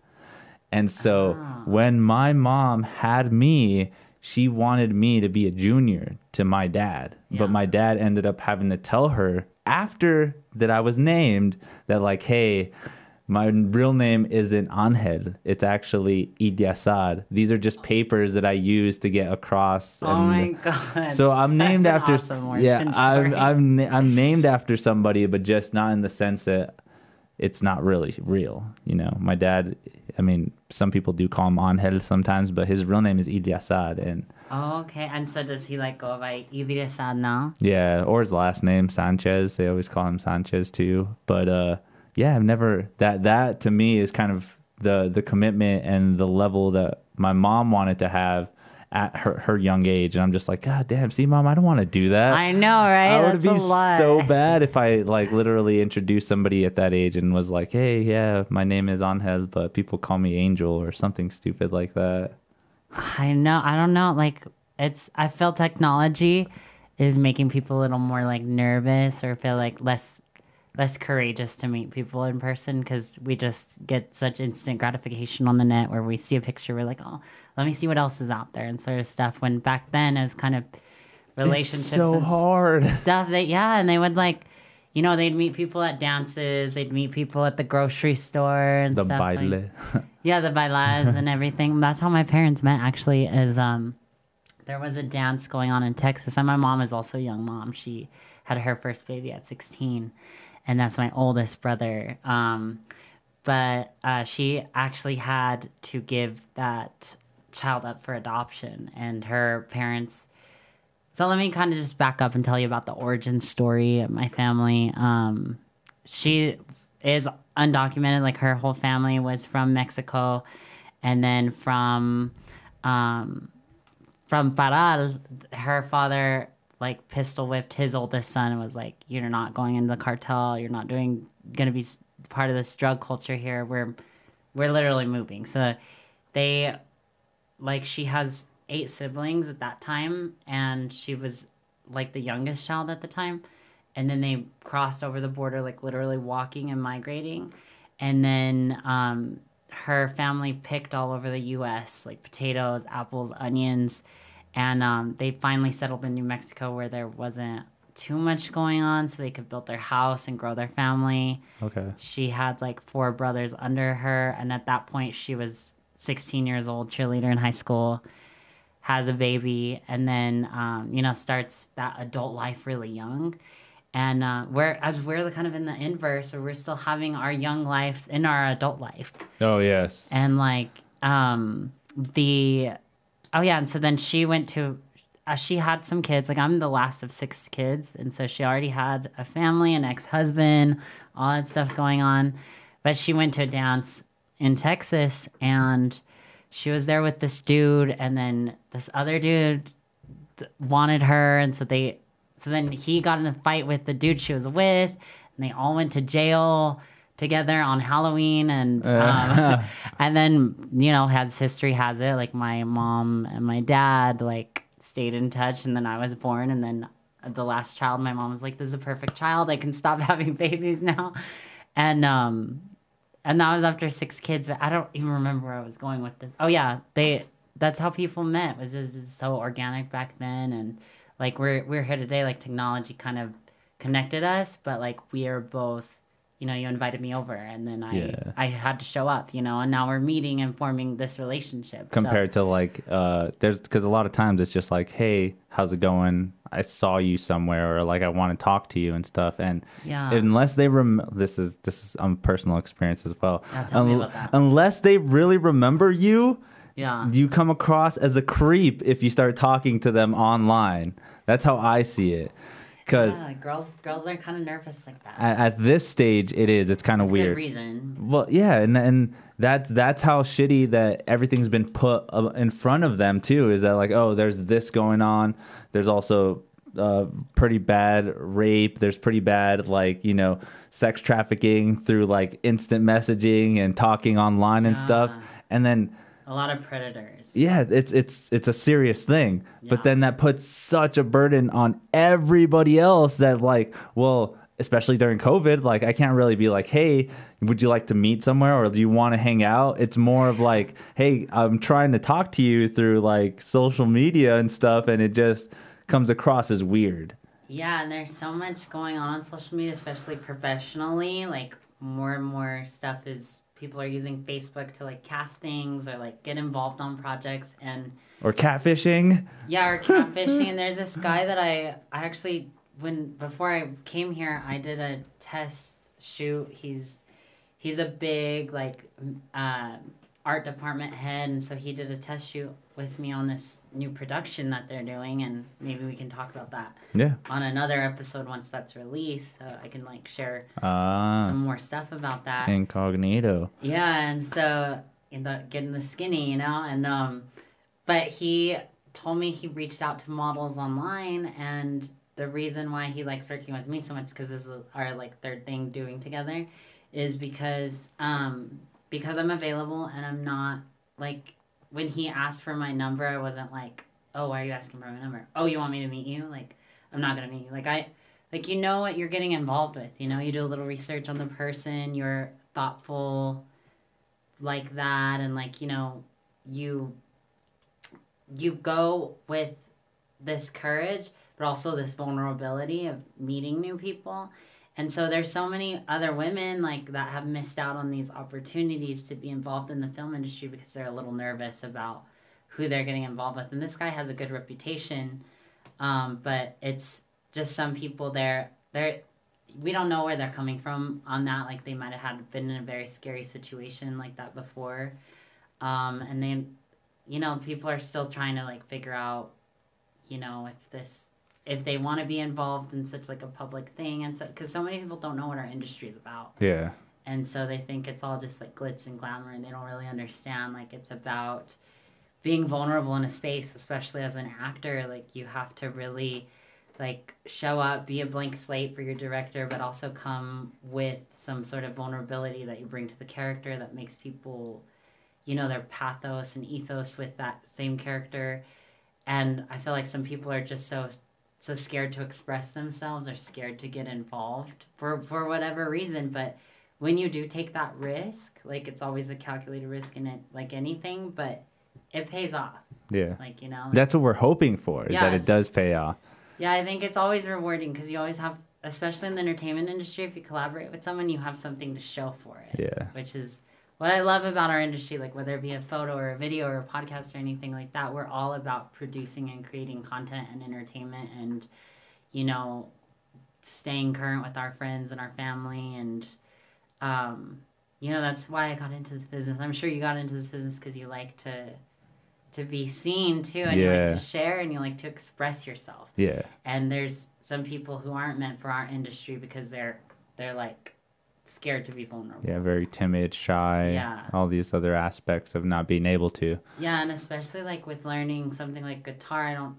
And so Ah. when my mom had me, she wanted me to be a junior to my dad. Yeah. But my dad ended up having to tell her after that I was named that like, hey, my real name isn't Angel. It's actually Idiasad. These are just papers that I use to get across. Oh my god. so I'm named That's after awesome yeah I'm. I'm I'm named after somebody, but just not in the sense that it's not really real. You know, my dad. I mean, some people do call him Angel sometimes, but his real name is Idi Assad, and Oh, okay. And so does he like go by Sad now? yeah, or his last name Sanchez. They always call him Sanchez too. But uh, yeah, I've never that that to me is kind of the the commitment and the level that my mom wanted to have at her her young age, and I'm just like, God damn, see, mom, I don't want to do that. I know, right? I would be so bad if I like literally introduced somebody at that age and was like, "Hey, yeah, my name is Angel, but people call me Angel" or something stupid like that. I know. I don't know. Like it's. I feel technology is making people a little more like nervous or feel like less less courageous to meet people in person because we just get such instant gratification on the net where we see a picture we're like oh let me see what else is out there and sort of stuff when back then it was kind of relationships It's so and hard. stuff that yeah and they would like you know they'd meet people at dances they'd meet people at the grocery store and The stuff like- baile. yeah, the bailas and everything. That's how my parents met. Actually, is um, there was a dance going on in Texas, and my mom is also a young mom. She had her first baby at sixteen, and that's my oldest brother. Um, but uh, she actually had to give that child up for adoption, and her parents. So let me kind of just back up and tell you about the origin story of my family. Um, she is undocumented like her whole family was from mexico. And then from um from Parral her father like pistol whipped his oldest son and was like you're not going into the cartel. You're not doing gonna be part of this drug culture here. We're we're literally moving. So they like she has eight siblings at that time and she was like the youngest child at the time. And then they crossed over the border like literally walking and migrating. And then um, her family picked all over the us like potatoes apples onions. And um, they finally settled in new mexico where there wasn't too much going on so they could build their house and grow their family. Okay. she had like four brothers under her and at that point she was 16 years old cheerleader in high school has a baby and then um, you know starts that adult life really young. And uh, we're as we're the kind of in the inverse where we're still having our young lives in our adult life. Oh yes. and like um the oh yeah. And so then she went to uh, she had some kids. Like i'm the last of six kids. And so she already had a family an ex-husband all that stuff going on. But she went to a dance in texas and she was there with this dude and then this other dude wanted her and so they so then he got in a fight with the dude she was with and they all went to jail together on halloween and um, and then you know as history has it like my mom and my dad like stayed in touch and then i was born and then the last child my mom was like this is a perfect child. I can stop having babies now. And um and that was after six kids but i don't even remember where i was going with this. Oh yeah they that's how people met was this is so organic back then and like we're we're here today like technology kind of connected us but like we are both you know you invited me over and then i Yeah. i had to show up you know and now we're meeting and forming this relationship So- Compared to like, uh, there's because a lot of times it's just like, hey, how's it going? I saw you somewhere, or like I want to talk to you and stuff. And Yeah. unless they rem, this is this is um personal experience as well. Yeah, tell me Un- about that. Unless they really remember you, yeah you come across as a creep if you start talking to them online. That's how I see it. Because yeah, girls girls are kind of nervous like that at, at this stage, it is. It's kind of good weird. reason Well, yeah, and and that's that's how shitty that everything's been put uh, in front of them too. Is that like, oh, there's this going on. There's also uh, pretty bad rape. There's pretty bad like you know sex trafficking through like instant messaging and talking online and stuff. And then a lot of predators yeah, it's it's it's a serious thing. But then that puts such a burden on everybody else that like, well, especially during COVID, like I can't really be like, "Hey, would you like to meet somewhere or do you want to hang out?" It's more of like, "Hey, I'm trying to talk to you through like social media and stuff and it just comes across as weird." Yeah, and there's so much going on on social media, especially professionally. Like more and more stuff is people are using Facebook to like cast things or like get involved on projects and Or catfishing. yeah, or catfishing. and there's this guy that I I actually when before I came here, I did a test shoot. He's he's a big like uh, art department head, and so he did a test shoot with me on this new production that they're doing, and maybe we can talk about that Yeah. on another episode once that's released. So I can like share Ah, some more stuff about that. incognito. Yeah, and so in the getting the skinny, you know, and um, but he told me he reached out to models online, and the reason why he likes working with me so much because this is our like third thing doing together, is because um because I'm available and I'm not like when he asked for my number, I wasn't like, oh, why are you asking for my number? Oh, you want me to meet you? Like. I'm not gonna meet you. Like I, like you know what you're getting involved with. You know, you do a little research on the person. You're thoughtful, like that, and like you know, you you go with this courage, but also this vulnerability of meeting new people. And so there's so many other women like that have missed out on these opportunities to be involved in the film industry because they're a little nervous about who they're getting involved with. And this guy has a good reputation, um, but it's just some people there. They're we don't know where they're coming from on that. Like they might have had been in a very scary situation like that before, um, and they, you know, people are still trying to like figure out, you know, if this if they want to be involved in such like a public thing and so because so many people don't know what our industry is about Yeah. and so they think it's all just like glitz and glamour and they don't really understand like it's about being vulnerable in a space especially as an actor like you have to really like show up be a blank slate for your director but also come with some sort of vulnerability that you bring to the character that makes people you know their pathos and ethos with that same character and i feel like some people are just so so scared to express themselves or scared to get involved for for whatever reason but when you do take that risk like it's always a calculated risk in it like anything but it pays off Yeah. like you know That's what we're hoping for is Yeah, that it does pay off. yeah i think it's always rewarding because you always have especially in the entertainment industry if you collaborate with someone you have something to show for it Yeah. which is what I love about our industry, like whether it be a photo or a video or a podcast or anything like that, we're all about producing and creating content and entertainment and, you know, staying current with our friends and our family. And, um, you know, that's why I got into this business. I'm sure you got into this business because you like to to be seen too and you Yeah. like to share and you like to express yourself Yeah. and there's some people who aren't meant for our industry because they're they're like scared to be vulnerable Yeah. Very timid, shy. Yeah. All these other aspects of not being able to. Yeah, and especially like with learning something like guitar, I don't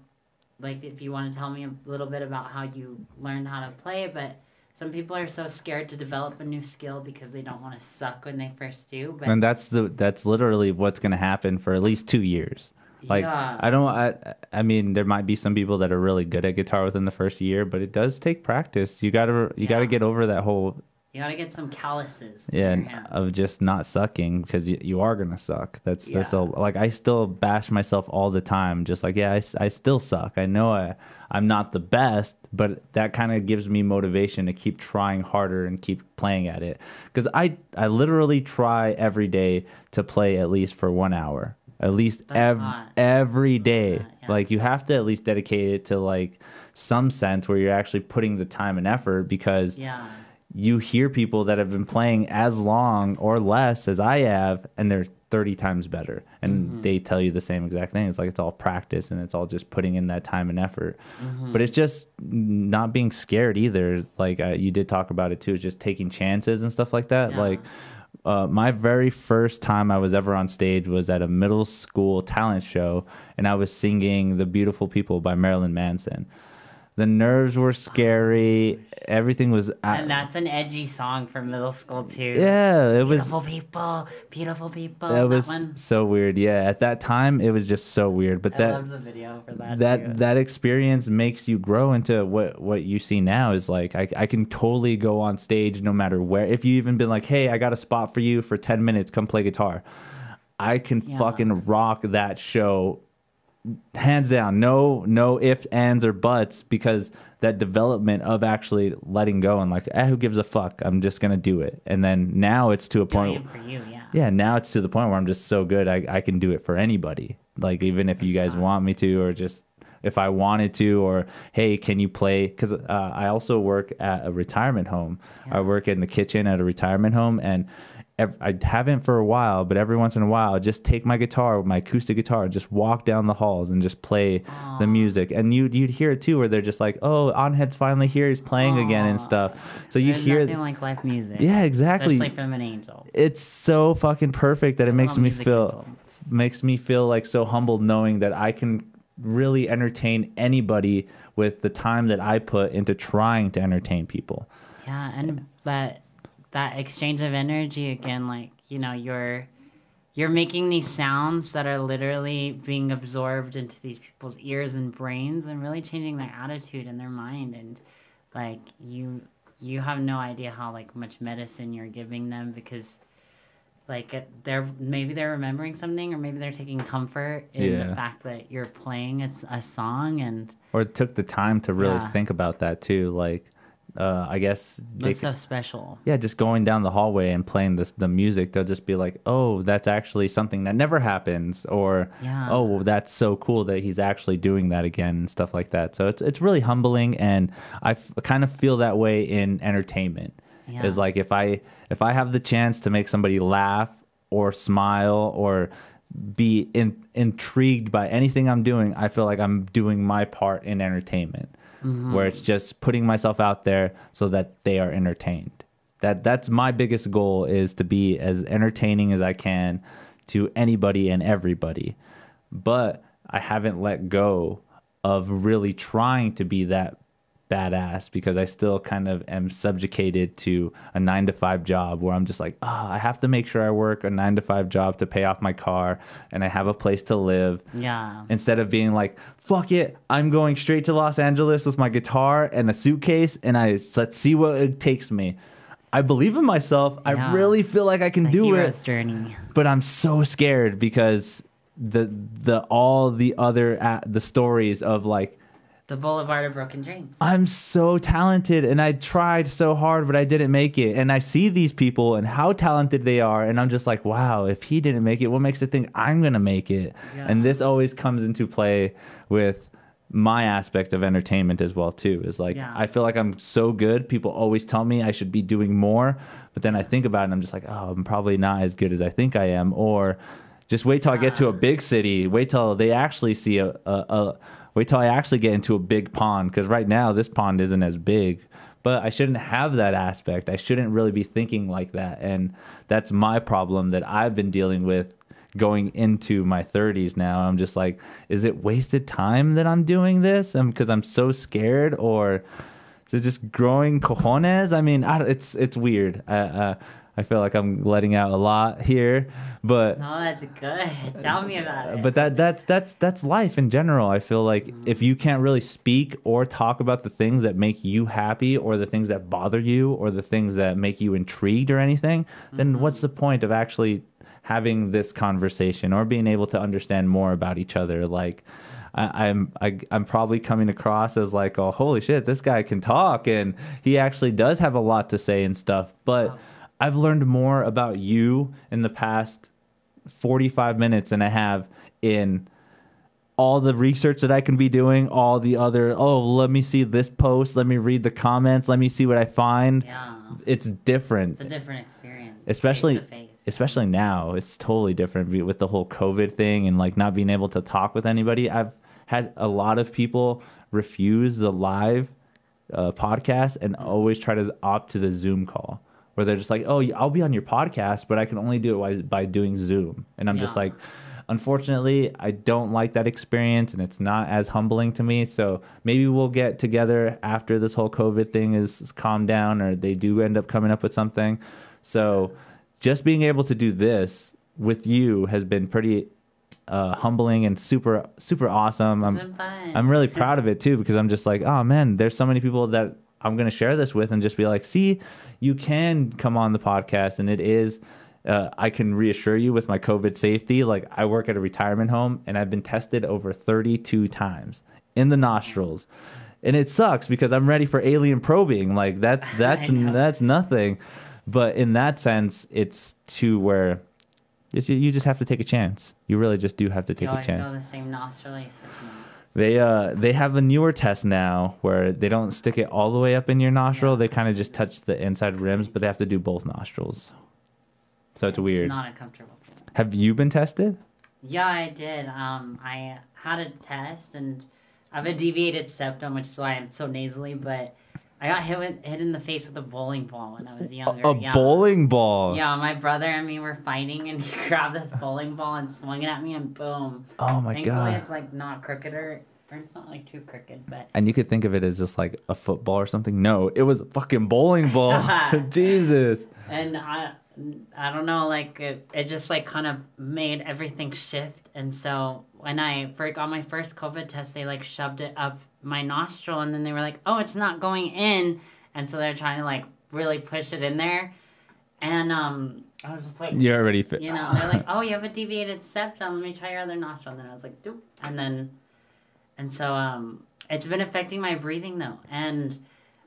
like if you want to tell me a little bit about how you learned how to play, but some people are so scared to develop a new skill because they don't want to suck when they first do. But and that's the that's literally what's going to happen for at least two years like Yeah. i don't I, I mean there might be some people that are really good at guitar within the first year but it does take practice you gotta you gotta get over that whole you gotta get some calluses. yeah your and hand. of just not sucking because you, you are gonna suck that's that's Yeah. a, like i still bash myself all the time just like yeah I, I still suck i know i i'm not the best but that kind of gives me motivation to keep trying harder and keep playing at it because i i literally try every day to play at least for one hour at least That's ev- every day yeah. like you have to at least dedicate it to like some sense where you're actually putting the time and effort because yeah, you hear people that have been playing as long or less as I have, and they're 30 times better. And Mm-hmm. they tell you the same exact thing. It's like it's all practice and it's all just putting in that time and effort. Mm-hmm. But it's just not being scared either. Like uh, you did talk about it too, it's just taking chances and stuff like that. Yeah. Like, uh, my very first time I was ever on stage was at a middle school talent show, and I was singing "The Beautiful People" by Marilyn Manson. The nerves were scary. Everything was. and that's an edgy song for middle school too. yeah, it was. beautiful people, beautiful people. That was one. so weird. Yeah, at that time it was just so weird. But I that love the video for that. that too. that experience makes you grow into what what you see now is like I, I can totally go on stage no matter where if you even been like hey i got a spot for you for 10 minutes come play guitar i can Yeah. fucking rock that show hands down no no ifs ands or buts because that development of actually letting go and like eh, who gives a fuck i'm just gonna do it and then now it's to a point you. Yeah. yeah, now it's to the point where I'm just so good I, I can do it for anybody. Like even if you guys want me to, or just if I wanted to, or hey, can you play? Because uh, I also work at a retirement home. I work in the kitchen at a retirement home, and I haven't for a while, but every once in a while, just take my guitar, my acoustic guitar, just walk down the halls and just play the music. And you'd you'd hear it too, where they're just like, "Oh, Onhead's finally here, he's playing again and stuff." So you There's hear, nothing like live music. yeah, exactly Especially from an angel. it's so fucking perfect that it makes me feel angel. makes me feel like so humbled knowing that I can really entertain anybody with the time that I put into trying to entertain people. Yeah, and that that exchange of energy again, like you know, you're you're making these sounds that are literally being absorbed into these people's ears and brains and really changing their attitude and their mind and like you you have no idea how like much medicine you're giving them because like they're maybe they're remembering something or maybe they're taking comfort in Yeah. the fact that you're playing a song and or it took the time to really Yeah. think about that too. Like, uh, I guess that's so special yeah, just going down the hallway and playing this the music, they'll just be like, "Oh, that's actually something that never happens," or Yeah. "Oh, that's so cool that he's actually doing that again," and stuff like that. So it's it's really humbling, and I f- kind of feel that way in entertainment. Yeah. Is like if I if I have the chance to make somebody laugh or smile or be in, intrigued by anything I'm doing, I feel like I'm doing my part in entertainment, Mm-hmm. where it's just putting myself out there so that they are entertained. That that's my biggest goal is to be as entertaining as I can to anybody and everybody. But I haven't let go of really trying to be that badass because I still kind of am subjugated to a nine to five job where I'm just like, oh, I have to make sure I work a nine to five job to pay off my car and I have a place to live. yeah Instead of being like, fuck it, I'm going straight to Los Angeles with my guitar and a suitcase and I let's see what it takes me. I believe in myself. I really feel like I can the do it journey but I'm so scared because the the all the other uh, the stories of like the boulevard of broken dreams I'm so talented and I tried so hard but I didn't make it and I see these people and how talented they are and I'm just like wow if he didn't make it what makes it think I'm going to make it Yeah. and this always comes into play with my aspect of entertainment as well too is like Yeah. I feel like I'm so good people always tell me I should be doing more but then I think about it and I'm just like oh I'm probably not as good as I think I am or just wait till I get to a big city. Wait till they actually see a, a, a wait till I actually get into a big pond because right now this pond isn't as big. But I shouldn't have that aspect. I shouldn't really be thinking like that. And that's my problem that I've been dealing with going into my 30s now. I'm just like is it wasted time that i'm doing this? Because i'm so scared or is it just growing cojones? I mean I, it's it's weird. I, uh, I feel like i'm letting out a lot here but no that's good tell me about it but that that's that's that's life in general. I feel like mm-hmm. if you can't really speak or talk about the things that make you happy or the things that bother you or the things that make you intrigued or anything, then mm-hmm. what's the point of actually having this conversation or being able to understand more about each other? Like I, I'm I, I'm probably coming across as like, oh holy shit, this guy can talk and he actually does have a lot to say and stuff. But I've learned more about you in the past 45 minutes than I have in all the research that I can be doing, all the other, oh, let me see this post, let me read the comments, let me see what I find. yeah It's different. it's a different experience Especially face to face. especially now, it's totally different with the whole COVID thing and like not being able to talk with anybody. I've had a lot of people refuse the live uh, podcast and always try to opt to the Zoom call where they're just like, "Oh, I'll be on your podcast, but I can only do it by, by doing Zoom." And I'm just like, unfortunately, I don't like that experience, and it's not as humbling to me. So maybe we'll get together after this whole COVID thing is, is calmed down, or they do end up coming up with something. So just being able to do this with you has been pretty uh, humbling and super super awesome. I'm. I'm really proud of it too because I'm just like, oh man, there's so many people that I'm going to share this with and just be like, see, you can come on the podcast and it is. Uh, I can reassure you with my COVID safety. Like I work at a retirement home and I've been tested over 32 times in the nostrils, and it sucks because I'm ready for alien probing. Like that's that's that's nothing, but in that sense, it's to where it's, you just have to take a chance. You really just do have to take a chance. go the same nostril you six months. They uh they have a newer test now where they don't stick it all the way up in your nostril. They kind of just touch the inside rims, but they have to do both nostrils. So it's weird. It's not a comfortable feeling. have you been tested? Yeah, I did. Um, I had a test, and I have a deviated septum, which is why I'm so nasally. But I got hit with, hit in the face with a bowling ball when I was younger. A yeah. bowling ball. Yeah, my brother and me were fighting, and he grabbed this bowling ball and swung it at me, and boom. Oh my Thankfully, god. it's like not crooked or, or it's not like too crooked, but And you could think of it as just like a football or something. No, it was a fucking bowling ball. Jesus. and I I don't know, like it, it just like kind of made everything shift. And so when I got my first COVID test, they like shoved it up my nostril, and then they were like, "Oh, it's not going in," and so they're trying to like really push it in there. And um, I was just like, You're already fit. you know, they're like, "Oh, you have a deviated septum. Let me try your other nostril." And then I was like, "Doop," and then, and so um, it's been affecting my breathing though, and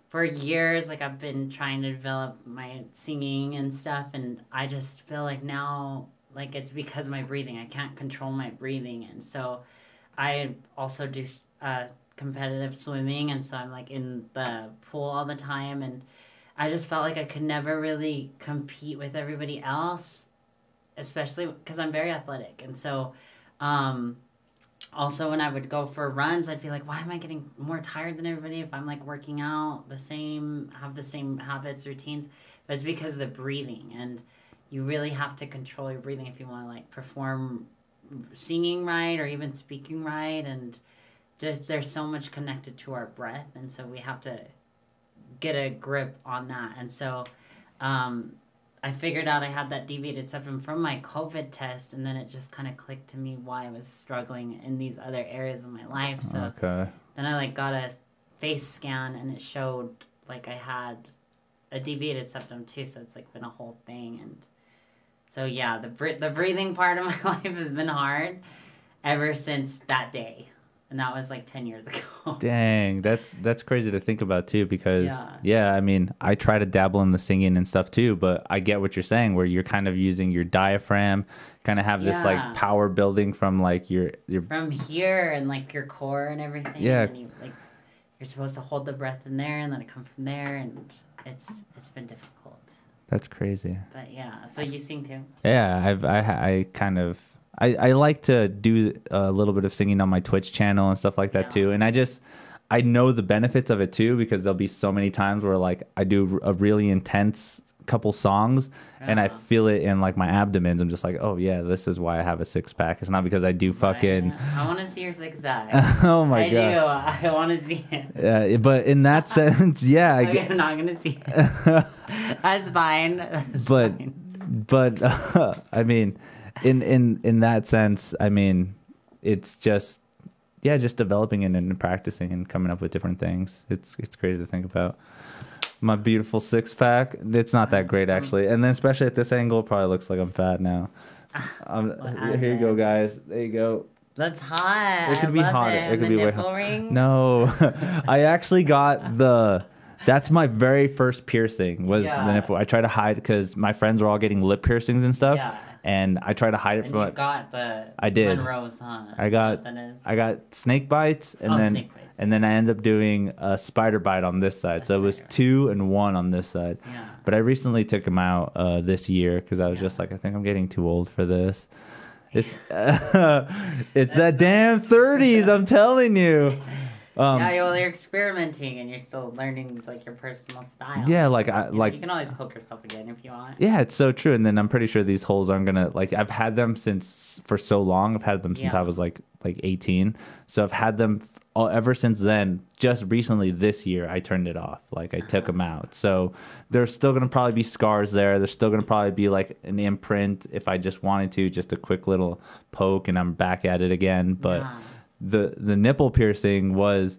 for years, like I've been trying to develop my singing and stuff, and I just feel like now, like it's because of my breathing. I can't control my breathing, and so I also do uh, competitive swimming, and so I'm like in the pool all the time, and I just felt like I could never really compete with everybody else, especially because I'm very athletic, and so. Um, also when I would go for runs, I'd be like, why am I getting more tired than everybody if I'm like working out the same, have the same habits, routines? But it's because of the breathing, and you really have to control your breathing if you want to like perform singing right or even speaking right, and just there's so much connected to our breath, and so we have to get a grip on that, and so. Um, I figured out I had that deviated septum from my COVID test, and then it just kind of clicked to me why I was struggling in these other areas of my life. So Okay. then I like got a face scan, and it showed like I had a deviated septum too. So it's like been a whole thing, and so yeah, the br- the breathing part of my life has been hard ever since that day, and that was like ten years ago. Dang, that's that's crazy to think about too. Because yeah. Yeah. I mean, I try to dabble in the singing and stuff too, but I get what you're saying, where you're kind of using your diaphragm, kind of have this Yeah. like power building from like your your. from here and like your core and everything. Yeah. And you, like you're supposed to hold the breath in there and then it come from there, and it's it's been difficult. That's crazy. But yeah, so you sing too. Yeah, I've I I kind of I, I like to do a little bit of singing on my Twitch channel and stuff like that Yeah. too. And I just I know the benefits of it too because there'll be so many times where like I do a really intense couple songs and I feel it in like my abdomens. I'm just like, oh yeah, this is why I have a six pack. It's not because I do fucking. I, I want to see your six pack. oh my I god. do. I want to see it. Yeah, but in that sense, yeah, I get. I'm not gonna see it. That's fine. That's but fine. but I mean, in in in that sense, I mean, it's just yeah, just developing it and practicing and coming up with different things. It's it's crazy to think about. My beautiful six pack. It's not that great uh-huh. actually, and then especially at this angle, it probably looks like I'm fat now. Well, here you go, guys. There you go. That's hot. It could I be hotter. It, It could be way nipple hot- ring. No, I actually got the. That's my very first piercing was the nipple. I try to hide because my friends were all getting lip piercings and stuff, Yeah. And I try to hide it And from. you my- got the I did. Monroe's, huh? I got I got snake bites and Oh, then bites. and then I ended up doing a spider bite on this side. A so it was two and one on this side. Yeah. But I recently took them out uh, this year because I was Yeah. just like, I think I'm getting too old for this. It's it's that damn thirties. I'm telling you. Um, yeah, well, you're experimenting and you're still learning like your personal style. yeah, like I You know, like you can always poke yourself again if you want. Yeah, it's so true. And then I'm pretty sure these holes aren't gonna like. I've had them since for so long. I've had them since Yeah. I was like like 18. So I've had them all, ever since then. Just recently this year, I turned it off. Like I took them out. So there's still gonna probably be scars there. There's still gonna probably be like an imprint if I just wanted to, just a quick little poke, and I'm back at it again. But Yeah. The the nipple piercing was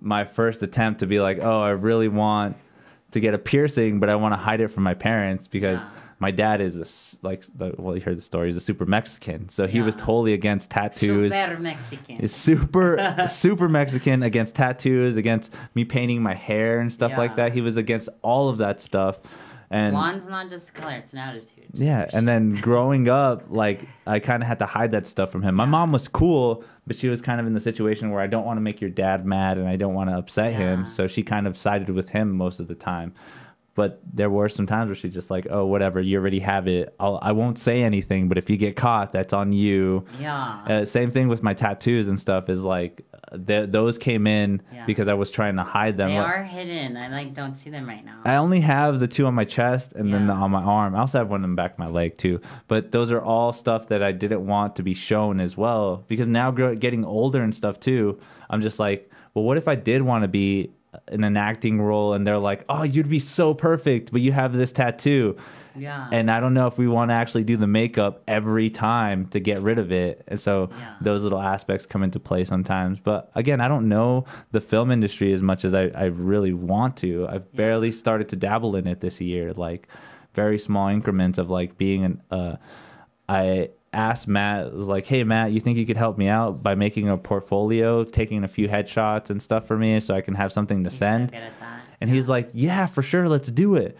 my first attempt to be like, oh, I really want to get a piercing, but I want to hide it from my parents because Yeah. my dad is a like well, you heard the story. He's a super Mexican, so he was totally against tattoos. Super Mexican. Is super super Mexican against tattoos, against me painting my hair and stuff like that. He was against all of that stuff, and Blonde's not just a color; it's an attitude. yeah, and then growing up, like I kind of had to hide that stuff from him. My mom was cool, but she was kind of in the situation where I don't want to make your dad mad and I don't want to upset Yeah. him, so she kind of sided with him most of the time. But there were some times where she's just like, "Oh, whatever, you already have it. I'll, I won't say anything, but if you get caught, that's on you." Yeah. Uh, same thing with my tattoos and stuff. Is like uh, th- those came in Yeah. because I was trying to hide them. they Like- are hidden. I like don't see them right now. I only have the two on my chest and then the, on my arm. I also have one in the back of my leg too. But those are all stuff that I didn't want to be shown as well because now getting older and stuff too. I'm just like, well, what if I did want to be in an acting role and they're like, "Oh, you'd be so perfect, but you have this tattoo." Yeah. And I don't know if we want to actually do the makeup every time to get rid of it. And so Yeah. those little aspects come into play sometimes. But again, I don't know the film industry as much as I, I really want to. I've barely started to dabble in it this year, like very small increments of like being an. Uh, I asked Matt, was like, hey, Matt, you think you could help me out by making a portfolio, taking a few headshots and stuff for me so I can have something to He's send? that. And he's like, "Yeah, for sure, let's do it."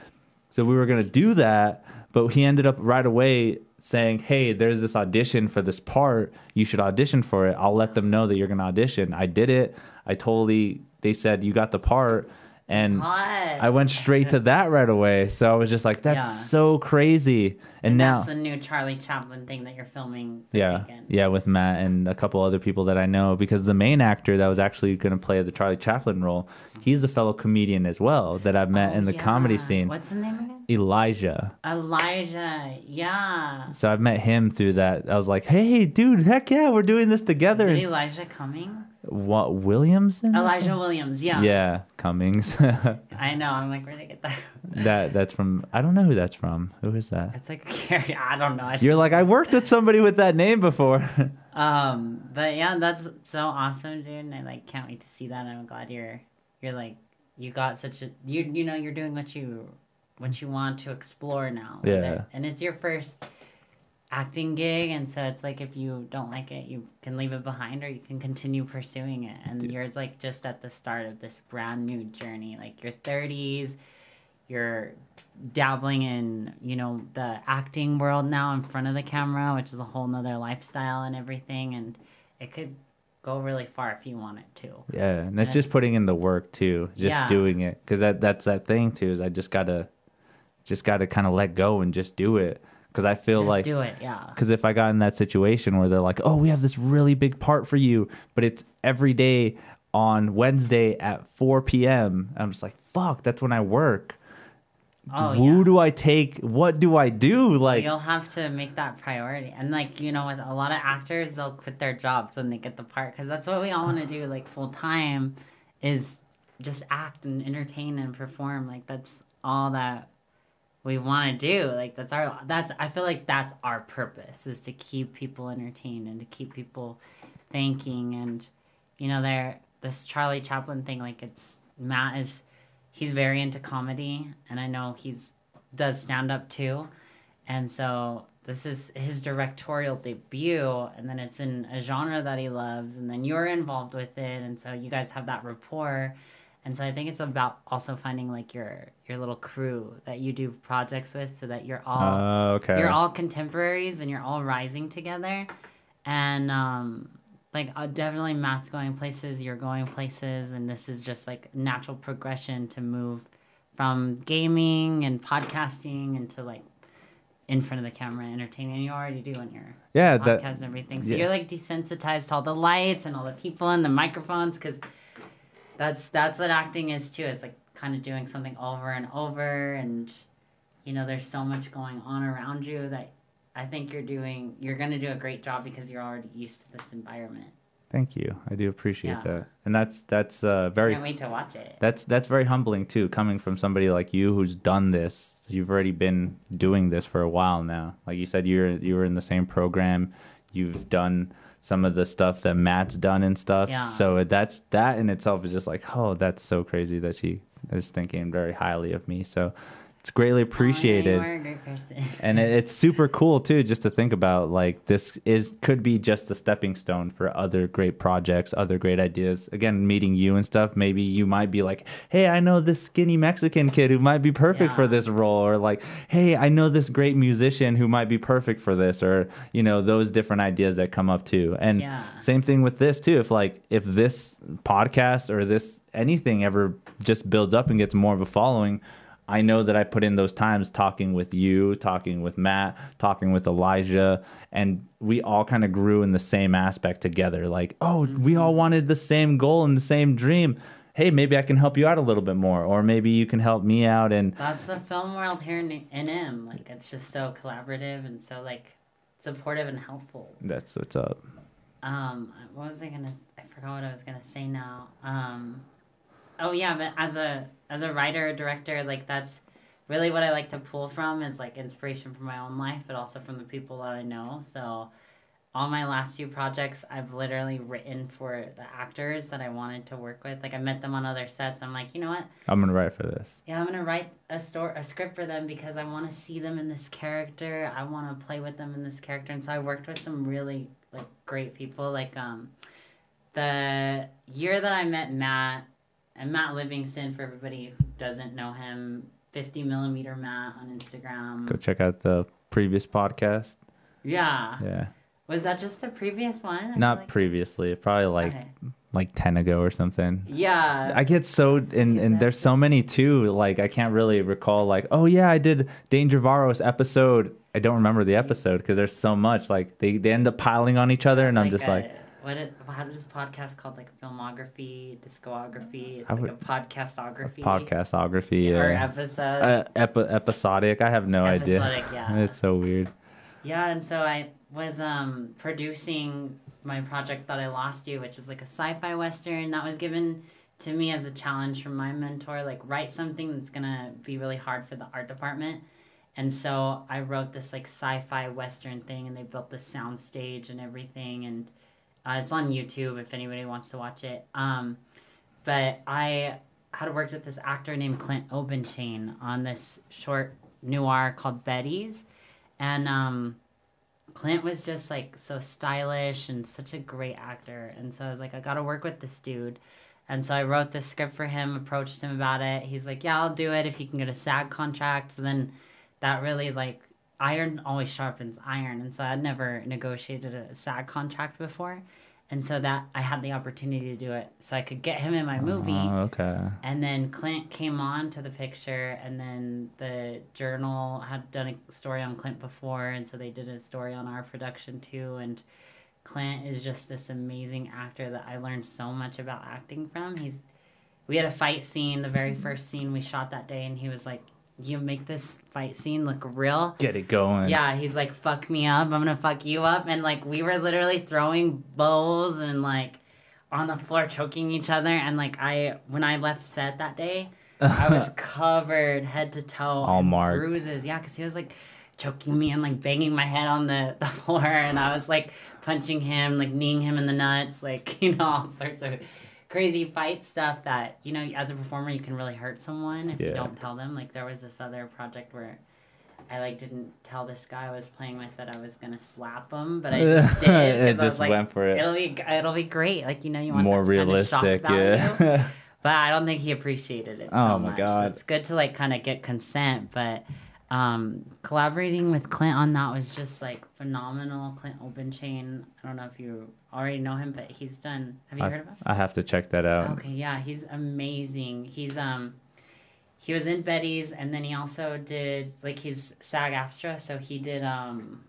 So we were gonna do that, but he ended up right away saying, "Hey, there's this audition for this part. You should audition for it. I'll let them know that you're gonna audition." I did it. I totally. They said you got the part, and I went straight to that right away. So I was just like, "That's Yeah. so crazy." And, And now, that's the new Charlie Chaplin thing that you're filming this yeah, weekend. yeah, with Matt and a couple other people that I know, because the main actor that was actually going to play the Charlie Chaplin role, he's a fellow comedian as well that I've met Oh, in the comedy scene. What's the name again? Elijah. Elijah. Yeah. So I've met him through that. I was like, "Hey, dude, heck yeah, we're doing this together." Is Elijah Cummings? what Williamson? Elijah Williams. Yeah. Yeah, Cummings. I know. I'm like, where did I get that? that that's from. I don't know who that's from. Who is that? It's like a carry. I don't know. I You're like, I worked with somebody with that name before. Um, but yeah, that's so awesome, dude. And I like can't wait to see that. I'm glad you're you're like you got such a you you know you're doing what you what you want to explore now. Yeah. And it's your first acting gig, and so it's like if you don't like it, you can leave it behind, or you can continue pursuing it. And you're like just at the start of this brand new journey, like your 30s. You're dabbling in you know the acting world now in front of the camera which is a whole nother lifestyle and everything and it could go really far if you want it to yeah, and that's just putting in the work too, just Yeah. doing it, because that that's that thing too. Is I just gotta, just gotta kind of let go and just do it, because I feel just like do it yeah Because if I got in that situation where they're like, "Oh, we have this really big part for you, but it's every day on Wednesday at 4 p.m.," I'm just like, "Fuck, that's when I work." Oh Who yeah. do I take? What do I do? Like, you'll have to make that priority. And like you know with a lot of actors they'll quit their jobs when they get the part because that's what we all want to do like full time is just act and entertain and perform. Like that's all that we want to do. Like that's our that's i feel like that's our purpose is to keep people entertained and to keep people thinking. And you know there this charlie chaplin thing like it's matt is he's very into comedy and i know he's does stand up too. And so this is his directorial debut and then it's in a genre that he loves and then you're involved with it and so you guys have that rapport. And so i think it's about also finding like your your little crew that you do projects with so that you're all uh, okay, you're all contemporaries and you're all rising together. And um like uh, definitely matt's going places you're going places and this is just like natural progression to move from gaming and podcasting into like in front of the camera entertaining. You already do on your yeah, podcast that and everything. So yeah. you're like desensitized to all the lights and all the people and the microphones because that's that's what acting is too. It's like kind of doing something over and over and you know there's so much going on around you that i think you're doing you're going to do a great job because you're already used to this environment Thank you. I do appreciate Yeah. that, and that's that's uh, i very can't wait to watch it that's that's very humbling too, coming from somebody like you who's done this. You've already been doing this for a while now. Like you said, you're you were in the same program. You've done some of the stuff that Matt's done and stuff. Yeah. So that's that in itself is just like, oh, that's so crazy that she is thinking very highly of me. So it's greatly Oh, yeah, appreciated. you are a great person. And it, it's super cool too just to think about like this is could be just a stepping stone for other great projects other great ideas. Again meeting you and stuff maybe you might be like hey i know this skinny mexican kid who might be perfect for this role or like hey i know this great musician who might be perfect for this or you know those different ideas that come up too. And Yeah. same thing with this too. If like if this podcast or this anything ever just builds up and gets more of a following I know that I put in those times talking with you, talking with Matt, talking with Elijah, and we all kind of grew in the same aspect together. Like, oh, we all wanted the same goal and the same dream. Hey, maybe I can help you out a little bit more, or maybe you can help me out. And that's the film world here in NM. Like it's just so collaborative and so like supportive and helpful. that's what's up. Um, what was I gonna? I forgot what I was gonna say now. Um, oh yeah, but as a as a writer director, like that's really what I like to pull from is like inspiration from my own life, but also from the people that I know. So all my last few projects I've literally written for the actors that I wanted to work with. Like I met them on other sets. I'm like, you know what? I'm gonna write for this. Yeah, I'm gonna write a story, a script for them because I want to see them in this character. I want to play with them in this character, and so I worked with some really like great people. Like um, the year that I met Matt and Matt Livingston, for everybody who doesn't know him, 50 millimeter Matt on Instagram. Go check out the previous podcast. Yeah. Yeah, Was that just the previous one? I not like- previously. Probably like Okay. like ten ago or something. Yeah. I get so and and there's so many too. Like I can't really recall. Like oh yeah, I did Danger Varros episode. I don't remember the episode because there's so much. Like they they end up piling on each other, and I'm just a- like what is, how does a podcast called like filmography, discography? It's I like would- a podcastography. podcastography. Or Yeah. episodes. Uh, epi- episodic. I have no idea. Episodic, yeah. It's so weird. Yeah, and so I was um, producing my project that I lost you, which is like a sci-fi western that was given to me as a challenge from my mentor. Like write something that's gonna be really hard for the art department. And so I wrote this like sci-fi western thing, and they built the sound stage and everything, and uh, it's on YouTube if anybody wants to watch it. Um, but I had worked with this actor named Clint Obenchain on this short noir called Betty's, and um, Clint was just like so stylish and such a great actor. And so I was like, I got to work with this dude. And so I wrote this script for him, approached him about it. He's like, Yeah, I'll do it if you can get a SAG contract. So then that really like iron always sharpens iron. And so I'd never negotiated a SAG contract before. And so that I had the opportunity to do it. So I could get him in my movie. Oh, okay. And then Clint came on to the picture, and then the journal had done a story on Clint before, and so they did a story on our production too. And Clint is just this amazing actor that I learned so much about acting from. He's we had a fight scene, the very first scene we shot that day, and he was like, "You make this fight scene look real." Get it going. Yeah, he's like, fuck me up. I'm gonna fuck you up. And like, we were literally throwing bowls and like on the floor choking each other. And like, I, when I left set that day, I was covered head to toe. All in marked. Bruises. Yeah, because he was like choking me and like banging my head on the, the floor. And I was like punching him, like kneeing him in the nuts, like, you know, all sorts of crazy fight stuff that, you know, as a performer, you can really hurt someone if you don't tell them. Like, there was this other project where I like didn't tell this guy I was playing with that I was gonna slap him, but I just did. It just like, went for it. It'll be it'll be great. Like you know, you want More that kind of realistic. Yeah. But I don't think he appreciated it. Oh so my much. God. So it's good to like kind of get consent, but um, collaborating with Clint on that was just like phenomenal. Clint Obenchain. I don't know if you already know him, but he's done. Have you I, heard of him? I have to check that out. Okay, yeah, he's amazing. He's um he was in Betty's and then he also did like he's SAG AFTRA, so he did um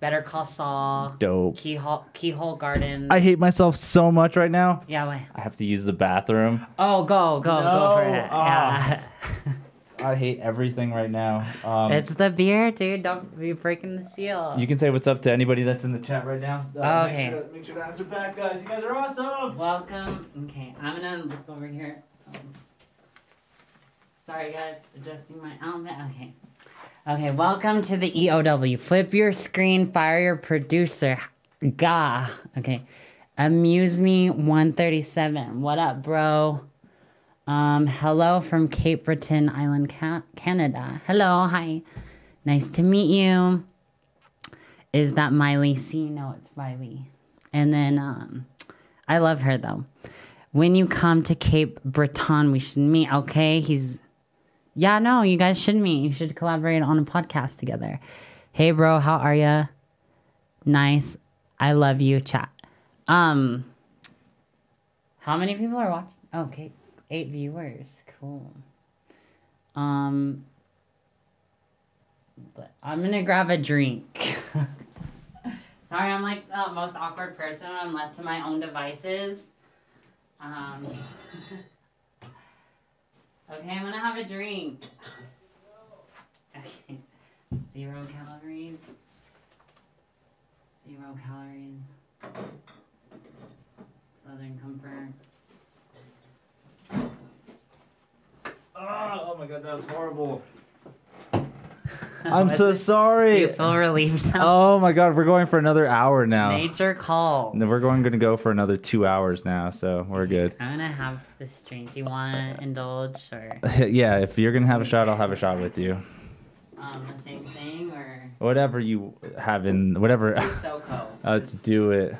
Better Call Saul, Dope. Keyhole Keyhole Garden. I hate myself so much right now. yeah, wait. I have to use the bathroom. Oh, go, go, go for it. ah. Yeah. I hate everything right now. Um, it's the beer, dude. Don't be breaking the seal. you can say what's up to anybody that's in the chat right now. Uh, Okay. Make sure, make sure to answer back, guys. You guys are awesome. Welcome. Okay, I'm gonna look over here. Um, Sorry, guys. Adjusting my outfit. Okay. Okay, welcome to the EOW. Flip your screen, fire your producer. Gah. Okay. Amuse me 137. What up, bro? Um, hello from Cape Breton Island, Canada. Hello, hi. Nice to meet you. Is that Miley C? No, it's Miley. And then, um, I love her though. When you come to Cape Breton, we should meet, okay? He's, yeah, no, you guys should meet. You should collaborate on a podcast together. Hey, bro, how are ya? Nice. I love you, chat. Um, how many people are watching? Okay, eight viewers. Cool. Um, but I'm gonna grab a drink. Sorry, I'm like the most awkward person. I'm left to my own devices. Um, okay, I'm gonna have a drink. Okay, zero calories. Zero calories. Southern Comfort. Oh, my god, that was horrible. I'm so sorry. You feel relieved now? Oh my god, we're going for another hour now. Nature call. No, we're going to go for another two hours now, so we're good. I'm gonna have this drink. Do you want to indulge or yeah, if you're gonna have a shot, I'll have a shot with you. um, the same thing or Whatever you have in whatever. SoCo? Let's do it.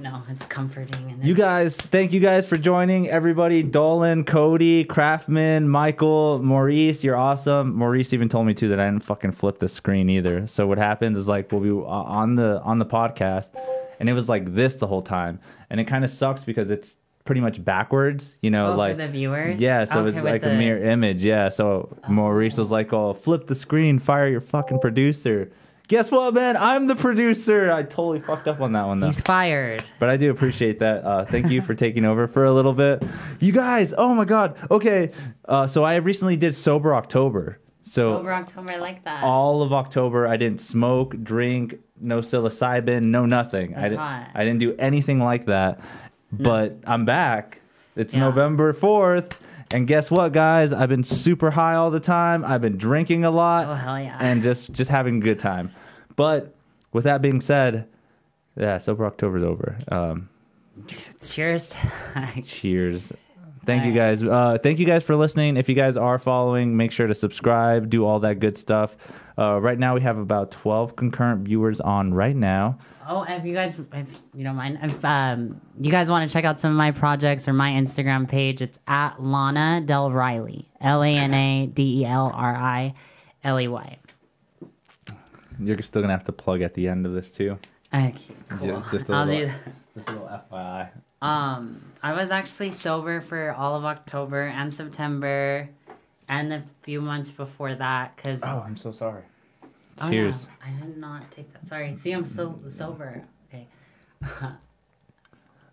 No, it's comforting. And You guys, thank you guys for joining. Everybody, Dolan, Cody, Craftman, Michael, Maurice, you're awesome. Maurice even told me too that I didn't fucking flip the screen either. So what happens is like we'll be uh, on the on the podcast, and it was like this the whole time, and it kind of sucks because it's pretty much backwards. You know, Oh, like for the viewers. yeah, so Okay, it's like the- a mirror image. Yeah, so Maurice was like, "Oh, flip the screen, fire your fucking producer." Guess what, man? I'm the producer. I totally fucked up on that one though. He's fired. But I do appreciate that. Uh, thank you for taking over for a little bit. You guys, oh my god. Okay, uh, so I recently did sober October. So Over October, I like that. all of October, I didn't smoke, drink, no psilocybin, no nothing. I didn't. hot. I didn't do anything like that. But I'm back. It's Yeah. November fourth. And guess what, guys? I've been super high all the time. I've been drinking a lot Oh hell yeah. and just just having a good time. But with that being said, yeah, sober October's over. Um, Cheers. cheers. Thank you guys. Uh, thank you guys for listening. If you guys are following, make sure to subscribe, do all that good stuff. Uh, right now, we have about 12 concurrent viewers on right now. Oh, if you guys, if you don't mind, if um, you guys want to check out some of my projects or my Instagram page, it's at Lana Del Riley. L A N A D E L R I L E Y. You're still going to have to plug at the end of this, too. Okay, cool. Just- just a I'll little- do that. Just a little FYI. Um, I was actually sober for all of October and September, and a few months before that. Cause Oh, I'm so sorry. Oh, Cheers. yeah, I did not take that. Sorry. See, I'm still sober. Okay.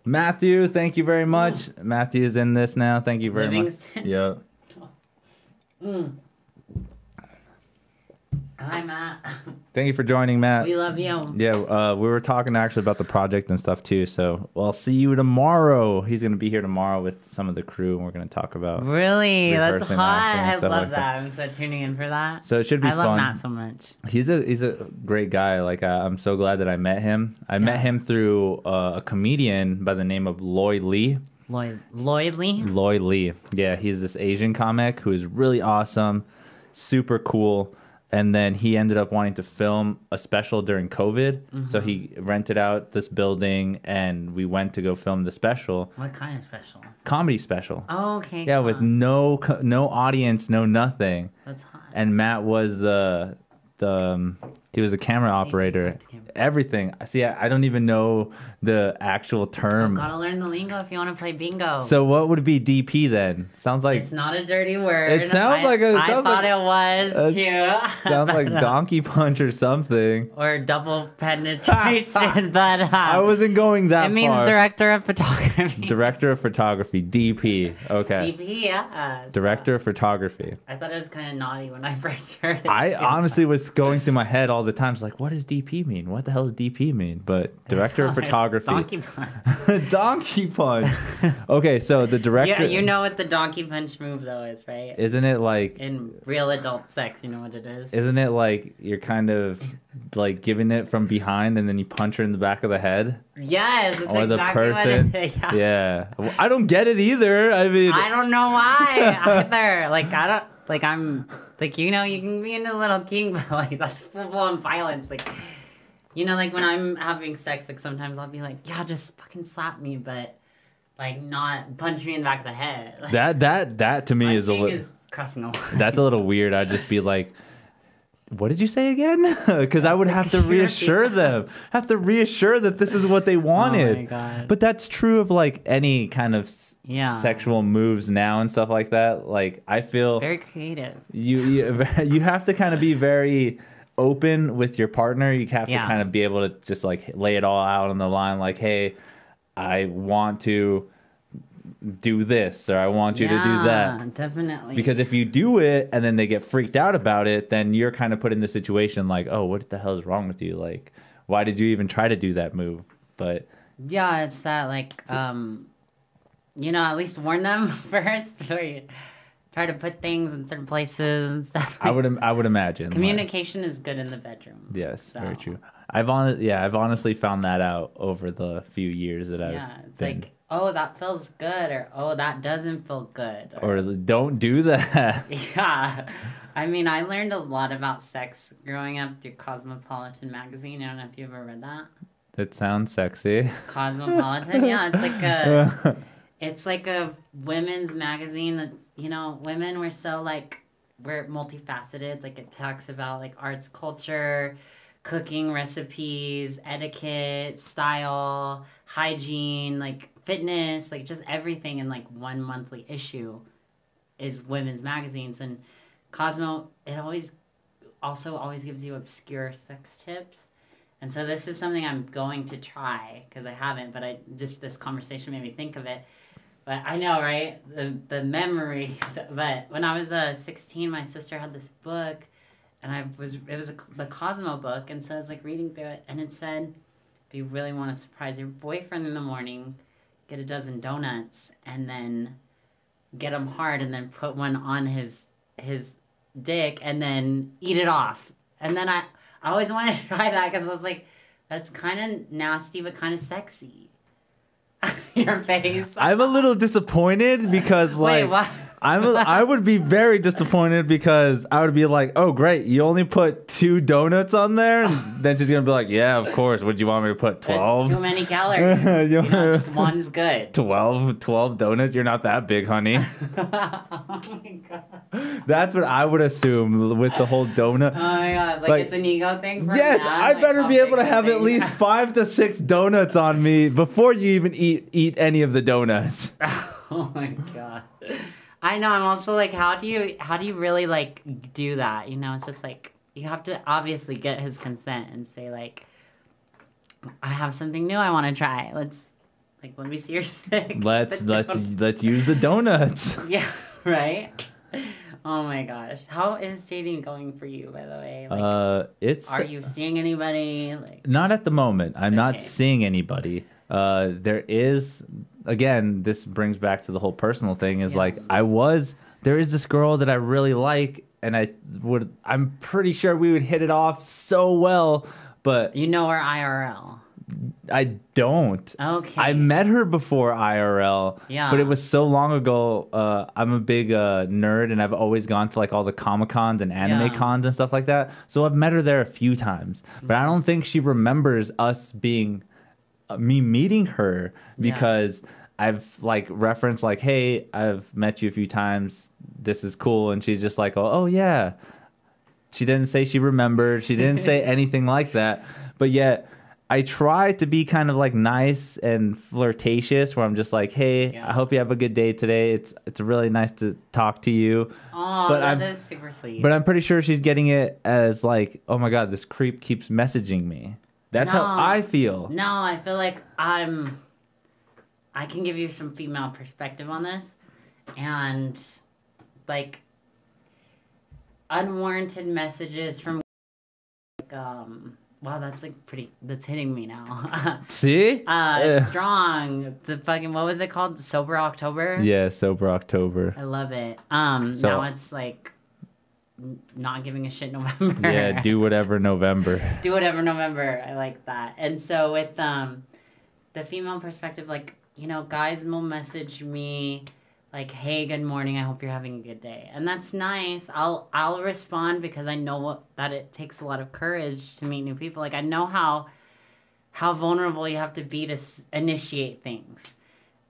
Matthew, thank you very much. Matthew's in this now. Thank you very Livingston. much. Yep. Mm. Hi, Matt. Thank you for joining, Matt. We love you. Yeah, uh, we were talking actually about the project and stuff too. So, well, I'll see you tomorrow. He's going to be here tomorrow with some of the crew, and we're going to talk about. Really? That's hot. I love like that. that. I'm so tuning in for that. So it should be I love fun. Matt so much. He's a he's a great guy. Like uh, I'm so glad that I met him. I met him through uh, a comedian by the name of Lloyd Lee. Lloyd, Lloyd Lee. Lloyd Lee. Yeah, he's this Asian comic who is really awesome, super cool. And then he ended up wanting to film a special during COVID. So he rented out this building and we went to go film the special, What kind of special? comedy special. Oh, okay. yeah, with on. no no audience, no nothing. That's hot. And Matt was the the um, he was a camera operator. camera. Everything. See, I, I don't even know the actual term. Gotta learn the lingo if you want to play bingo. So what would be DP then? Sounds like it's not a dirty word. It sounds I- like a- I sounds thought like- it was too. sounds like donkey punch or something. or double penetration, but um, I wasn't going that It means far. director of photography. Director of photography, DP. Okay. DP, yeah. Director of photography. I thought it was kind of naughty when I first heard it. I too. honestly was going through my head all the time. It's like, what does DP mean? What the hell does DP mean? But director of photography. Donkey punch. donkey punch. Okay, so the director. Yeah, you know what the donkey punch move though is, right? Isn't it like? In real adult sex, you know what it is. Isn't it like you're kind of like giving it from behind and then you punch her in the back of the head? yes, Or the person? What it is. Yeah. Yeah. I don't get it either. I mean, I don't know why either. Like I don't like I'm like you know you can be into little king, but like that's full blown violence. Like you know, like when I'm having sex, like sometimes I'll be like, yeah, just fucking slap me, but like not punch me in the back of the head. Like, that that that to me is a little. crossing the line. That's a little weird. I'd just be like, "What did you say again?" Because I would have to reassure them, have to reassure that this is what they wanted. Oh my God. But that's true of like any kind of Yeah. sexual moves now and stuff like that. Like I feel Very creative. you you, you have to kind of be very open with your partner. You have Yeah. to kind of be able to just like lay it all out on the line. Like, hey, I want to do this, or I want you to do that. Definitely. Because if you do it and then they get freaked out about it, then you're kind of put in the situation like, oh, what the hell is wrong with you? Like, why did you even try to do that move? But Yeah, it's that like um you know, at least warn them first before you try to put things in certain places and stuff. I would I would imagine. like- Communication is good in the bedroom. yes, very true. I've on yeah, I've honestly found that out over the few years that I've Yeah, it's been. like, oh, that feels good, or oh, that doesn't feel good. Or, or don't do that. yeah. I mean, I learned a lot about sex growing up through Cosmopolitan magazine. I don't know if you've ever read that. that sounds sexy. Cosmopolitan, yeah, it's like a it's like a women's magazine that you know women were so like we're multifaceted. Like it talks about like arts culture cooking recipes etiquette style hygiene like fitness like just everything in like one monthly issue is women's magazines. And cosmo it always also always gives you obscure sex tips. And so this is something i'm going to try because i haven't but i just this conversation made me think of it but I know, right? The the memory. But when I was uh, 16, my sister had this book, and I was it was a, the Cosmo book, and so I was like reading through it, and it said, if you really want to surprise your boyfriend in the morning, get a dozen donuts, and then get them hard, and then put one on his his dick, and then eat it off. And then I I always wanted to try that because I was like, that's kind of nasty, but kind of sexy. your face. I'm a little disappointed because like Wait, what? I'm I would be very disappointed because I would be like, "Oh, great, you only put two donuts on there." And then she's gonna be like, "Yeah, of course. Would you want me to put That's too many calories. You know, just one's good. 12 12 donuts? You're not that big, honey." oh my god. That's what I would assume with the whole donut. Oh my god. Like, Like- it's an ego thing for Yes, I like, better be oh able to have at least five to six donuts on me before you even eat eat any of the donuts. oh my god. I know. I'm also like, how do you how do you really like do that? You know, it's just like you have to obviously get his consent and say like, I have something new I want to try. Let's like let me see your stick. Let's let's let's use the donuts. Yeah, right? Oh my gosh. How is dating going for you, by the way? Like, Uh, it's are you seeing anybody? Like, Not at the moment. I'm not seeing anybody. Uh, there is, again, this brings back to the whole personal thing. Is Yeah. like I was. There is this girl that I really like, and I would. I'm pretty sure we would hit it off so well, but you know her IRL. I don't. Okay. I met her before IRL, Yeah. but it was so long ago. Uh, I'm a big uh, nerd, and I've always gone to like all the comic cons and anime Yeah. cons and stuff like that. So I've met her there a few times, but I don't think she remembers us being me meeting her because I've like referenced like, "Hey, I've met you a few times. This is cool," and she's just like, "Oh, oh yeah." She didn't say she remembered. She didn't say anything like that. But yet, I try to be kind of like nice and flirtatious, where I'm just like, "Hey, Yeah. I hope you have a good day today. It's it's really nice to talk to you." Oh, But that I'm- is super sweet. But I'm pretty sure she's getting it as like, "Oh my god, this creep keeps messaging me." That's how I feel. no, I feel like I'm. I can give you some female perspective on this, and like unwarranted messages from like um. Wow, that's like pretty. That's hitting me now. See? uh, Eh. strong. The fucking what was it called? Sober October. Yeah, sober October. I love it. Um, So- now it's like not giving a shit November. Yeah, do whatever November. do whatever November. I like that. And so with um the female perspective, like you know, guys will message me like, "Hey, good morning. I hope you're having a good day," and that's nice. I'll I'll respond because I know what, that it takes a lot of courage to meet new people. Like I know how how vulnerable you have to be to s- initiate things.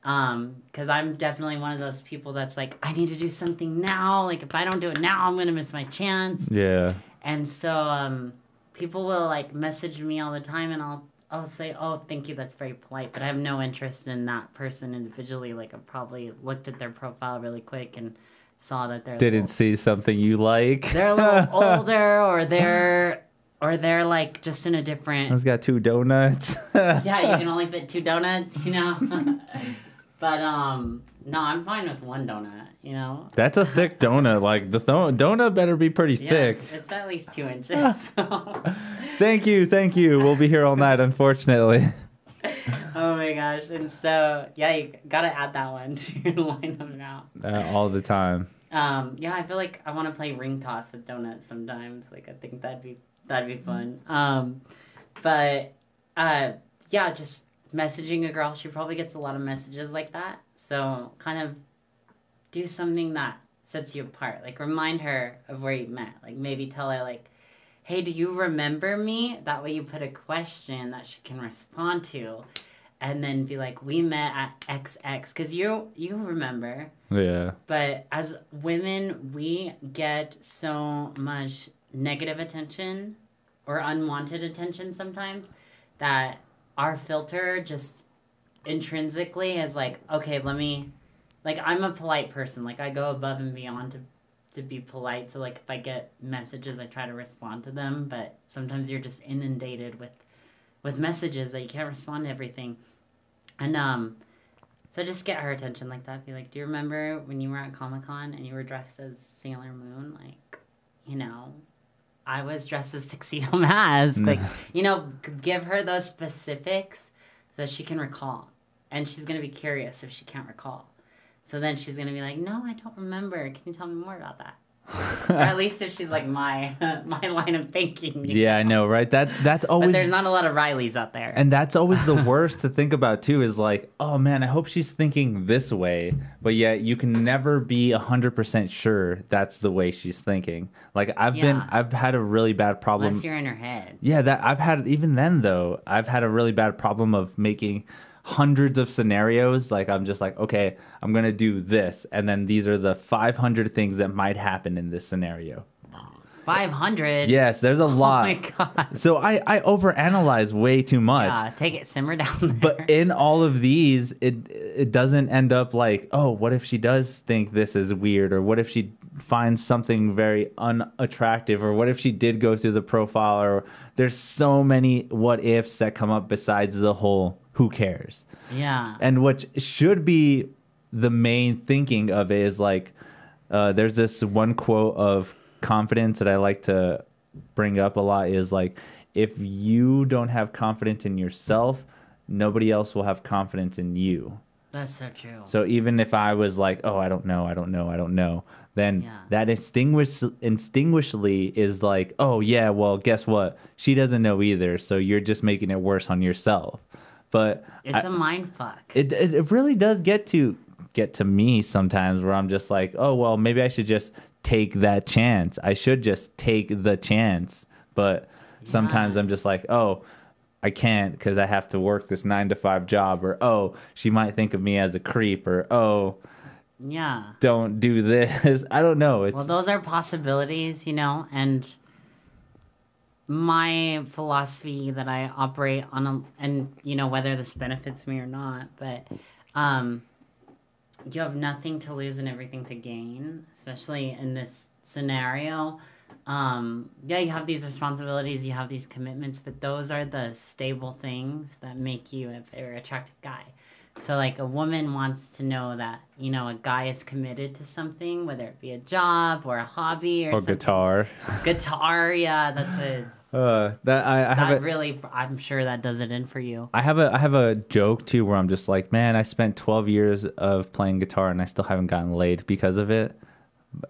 Um, because I'm definitely one of those people that's like, I need to do something now. Like if I don't do it now, I'm gonna miss my chance. Yeah. And so um, people will like message me all the time, and I'll I'll say, "Oh, thank you, that's very polite," but I have no interest in that person individually. Like I probably looked at their profile really quick and saw that they're Didn't little, see something you like. they're a little older, or they're or they're like just in a different. It's got two donuts. Yeah, you can only fit two donuts, you know. But um, no, I'm fine with one donut. You know. That's a thick donut. Like the th- donut better be pretty Yeah, thick. it's, it's at least two inches. so- Thank you, thank you. We'll be here all night, unfortunately. Oh my gosh. And so, yeah, you gotta add that one to your lineup now. Uh, all the time. Um, yeah, I feel like I want to play ring toss with donuts sometimes. Like I think that'd be that'd be fun. Um, but uh, yeah, just messaging a girl. She probably gets a lot of messages like that. So kind of do something that sets you apart. Like remind her of where you met. Like maybe tell her like, "Hey, do you remember me?" That way you put a question that she can respond to, and then be like, "We met at XX," because you you remember. Yeah. But as women, we get so much negative attention or unwanted attention sometimes that our filter just intrinsically is like, okay, let me like I'm a polite person. Like I go above and beyond to to be polite. So like if I get messages, I try to respond to them, but sometimes you're just inundated with with messages that you can't respond to everything. And um so just get her attention like that. Be like, "Do you remember when you were at Comic-Con and you were dressed as Sailor Moon? Like, you know, I was dressed as Tuxedo Mask. Like, mm. you know, give her those specifics so she can recall. And she's going to be curious if she can't recall. So then she's going to be like, no, I don't remember. Can you tell me more about that? Or at least if she's like my my line of thinking. Yeah, I know, right? That's that's But always there's not a lot of Rileys out there. and that's always the worst to think about too is like, oh man, I hope she's thinking this way, but yet you can never be 100% sure that's the way she's thinking. Like I've been I've had a really bad problem Unless you're in her head. Yeah, that I've had even then though, I've had a really bad problem of making hundreds of scenarios. Like I'm just like, okay, I'm gonna do this, and then these are the 500 things that might happen in this scenario. 500? Yes, there's a lot. Oh lot. my god. So I I overanalyze way too much. Yeah, take it, simmer down there. But in all of these, it it doesn't end up like, oh, what if she does think this is weird, or what if she finds something very unattractive, or what if she did go through the profile, or there's so many what ifs that come up besides the whole who cares, yeah. and what should be the main thinking of it is like, uh, there's this one quote of confidence that I like to bring up a lot is like, if you don't have confidence in yourself, nobody else will have confidence in you. That's so true. So even if I was like, oh, I don't know, I don't know, I don't know, then Yeah. that extinguish instinctually is like, oh yeah, well, guess what? She doesn't know either, so you're just making it worse on yourself. But it's I- a mind fuck. it, it it really does get to get to me sometimes where I'm just like, oh well, maybe I should just take that chance. I should just take the chance. But sometimes Yeah. I'm just like, oh, I can't because I have to work this nine to five job, or oh, she might think of me as a creep, or oh, yeah. don't do this. I don't know. It's Well, those are possibilities, you know, and my philosophy that I operate on, a, and you know whether this benefits me or not, but um, you have nothing to lose and everything to gain, especially in this scenario. Um, yeah, you have these responsibilities, you have these commitments, but those are the stable things that make you a very attractive guy. So, like, a woman wants to know that, you know, a guy is committed to something, whether it be a job or a hobby or, or guitar. Guitar, yeah, that's a. Uh, that I, I have That a, really, I'm sure that does it in for you. I have a I have a joke too where I'm just like, man, I spent 12 years of playing guitar and I still haven't gotten laid because of it,